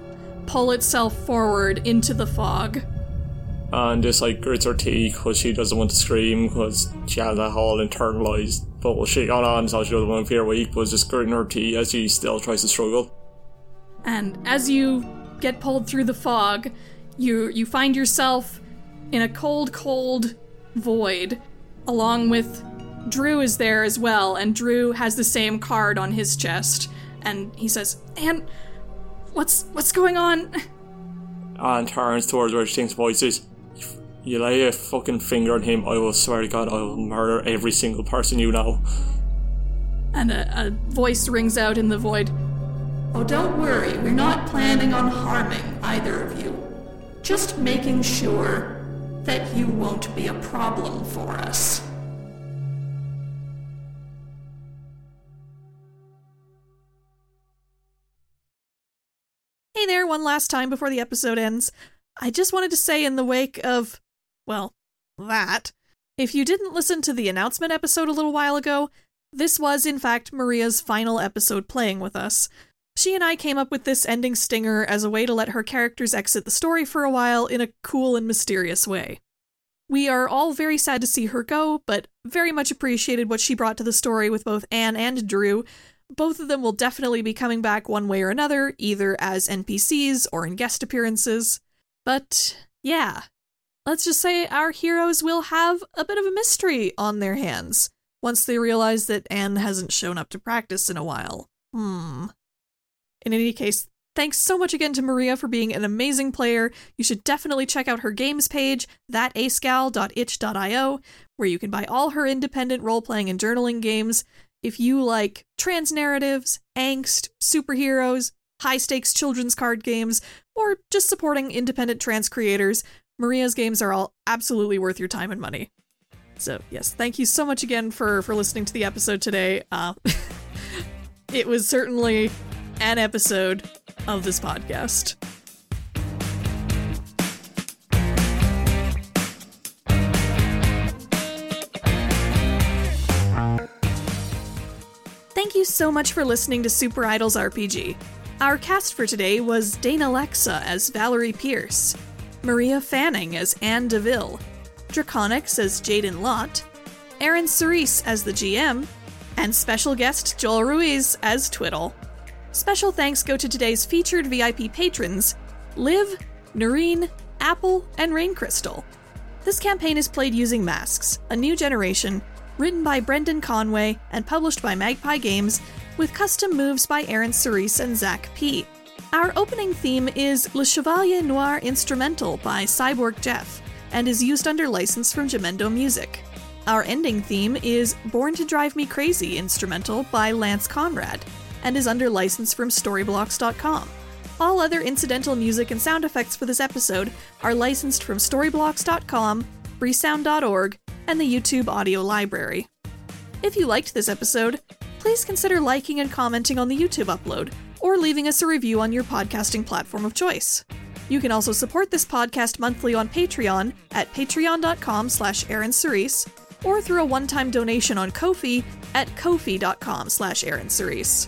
pull itself forward into the fog uh, And just like grits her teeth because she doesn't want to scream because she has that whole internalized bullshit going on, so she doesn't want to appear weak, but just gritting her teeth as she still tries to struggle. And as you get pulled through the fog you you find yourself in a cold cold void along with Drew is there as well and Drew has the same card on his chest and he says and what's what's going on And turns towards where she thinks voices. You lay a fucking finger on him, I will swear to God, I will murder every single person you know. and a, a voice rings out in the void Oh, don't worry, we're not planning on harming either of you. Just making sure that you won't be a problem for us. Hey there, one last time before the episode ends. I just wanted to say, in the wake of, well, that, if you didn't listen to the announcement episode a little while ago, this was, in fact, Maria's final episode playing with us. She and I came up with this ending stinger as a way to let her characters exit the story for a while in a cool and mysterious way. We are all very sad to see her go, but very much appreciated what she brought to the story with both Anne and Drew, both of them will definitely be coming back one way or another, either as NPCs or in guest appearances. But yeah, let's just say our heroes will have a bit of a mystery on their hands once they realize that Anne hasn't shown up to practice in a while. Hmm. In any case, thanks so much again to Maria for being an amazing player. You should definitely check out her games page, thatascal.itch.io, where you can buy all her independent role playing and journaling games If you like trans narratives, angst, superheroes, high stakes children's card games, or just supporting independent trans creators, Maria's games are all absolutely worth your time and money. So, yes, thank you so much again for for listening to the episode today. Uh, *laughs* it was certainly an episode of this podcast. Thank you so much for listening to Super Idols RPG. Our cast for today was Dana Lexa as Valerie Pierce, Maria Fanning as Anne DeVille, Draconix as Jaden Lott, Aaron Cerise as the GM, and special guest Joel Ruiz as Twiddle. Special thanks go to today's featured VIP patrons Liv, Noreen, Apple, and Rain Crystal. This campaign is played using Masks, a new generation, written by Brendan Conway and published by Magpie Games, with custom moves by Aaron Cerise and Zach P. Our opening theme is Le Chevalier Noir Instrumental by Cyborg Jeff and is used under license from Jamendo Music. Our ending theme is Born to Drive Me Crazy Instrumental by Lance Conrad and is under license from Storyblocks.com. All other incidental music and sound effects for this episode are licensed from Storyblocks.com, Freesound.org, and the YouTube Audio Library. If you liked this episode, please consider liking and commenting on the YouTube upload, or leaving us a review on your podcasting platform of choice. You can also support this podcast monthly on Patreon at patreon.com slash Aaron Cerise, or through a one-time donation on Ko-fi at ko-fi.com slash Aaron Cerise.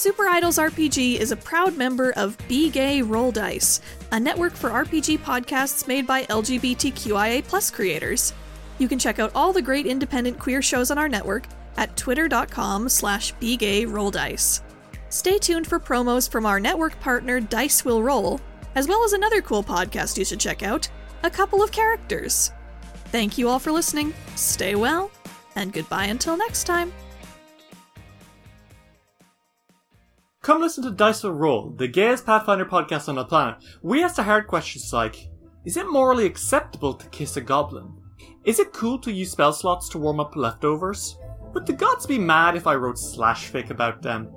Super Idols RPG is a proud member of Be Gay Roll Dice, a network for RPG podcasts made by LGBTQIA creators. You can check out all the great independent queer shows on our network at twitter.com slash bgayrolldice. Stay tuned for promos from our network partner Dice Will Roll, as well as another cool podcast you should check out, A Couple of Characters. Thank you all for listening, stay well, and goodbye until next time. Come listen to Dice Will Roll, the gayest Pathfinder podcast on the planet. We ask the hard questions like Is it morally acceptable to kiss a goblin? Is it cool to use spell slots to warm up leftovers? Would the gods be mad if I wrote slash fic about them?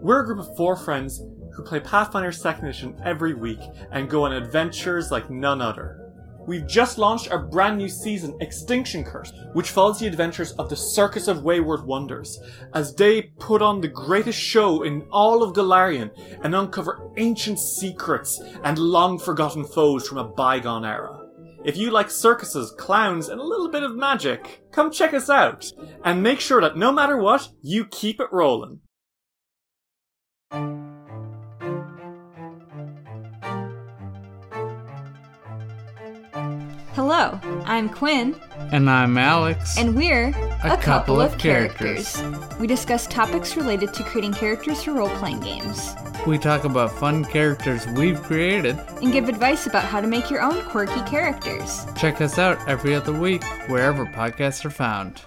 We're a group of four friends who play Pathfinder 2nd Edition every week and go on adventures like none other. We've just launched our brand new season, Extinction Curse, which follows the adventures of the Circus of Wayward Wonders, as they put on the greatest show in all of Golarion and uncover ancient secrets and long forgotten foes from a bygone era. If you like circuses, clowns, and a little bit of magic, come check us out. And make sure that no matter what, you keep it rolling. Hello, I'm Quinn, And I'm Alex. and we're A couple of characters. We discuss topics related to creating characters for role playing games we talk about fun characters we've created. and give advice about how to make your own quirky characters. Check us out every other week, wherever podcasts are found.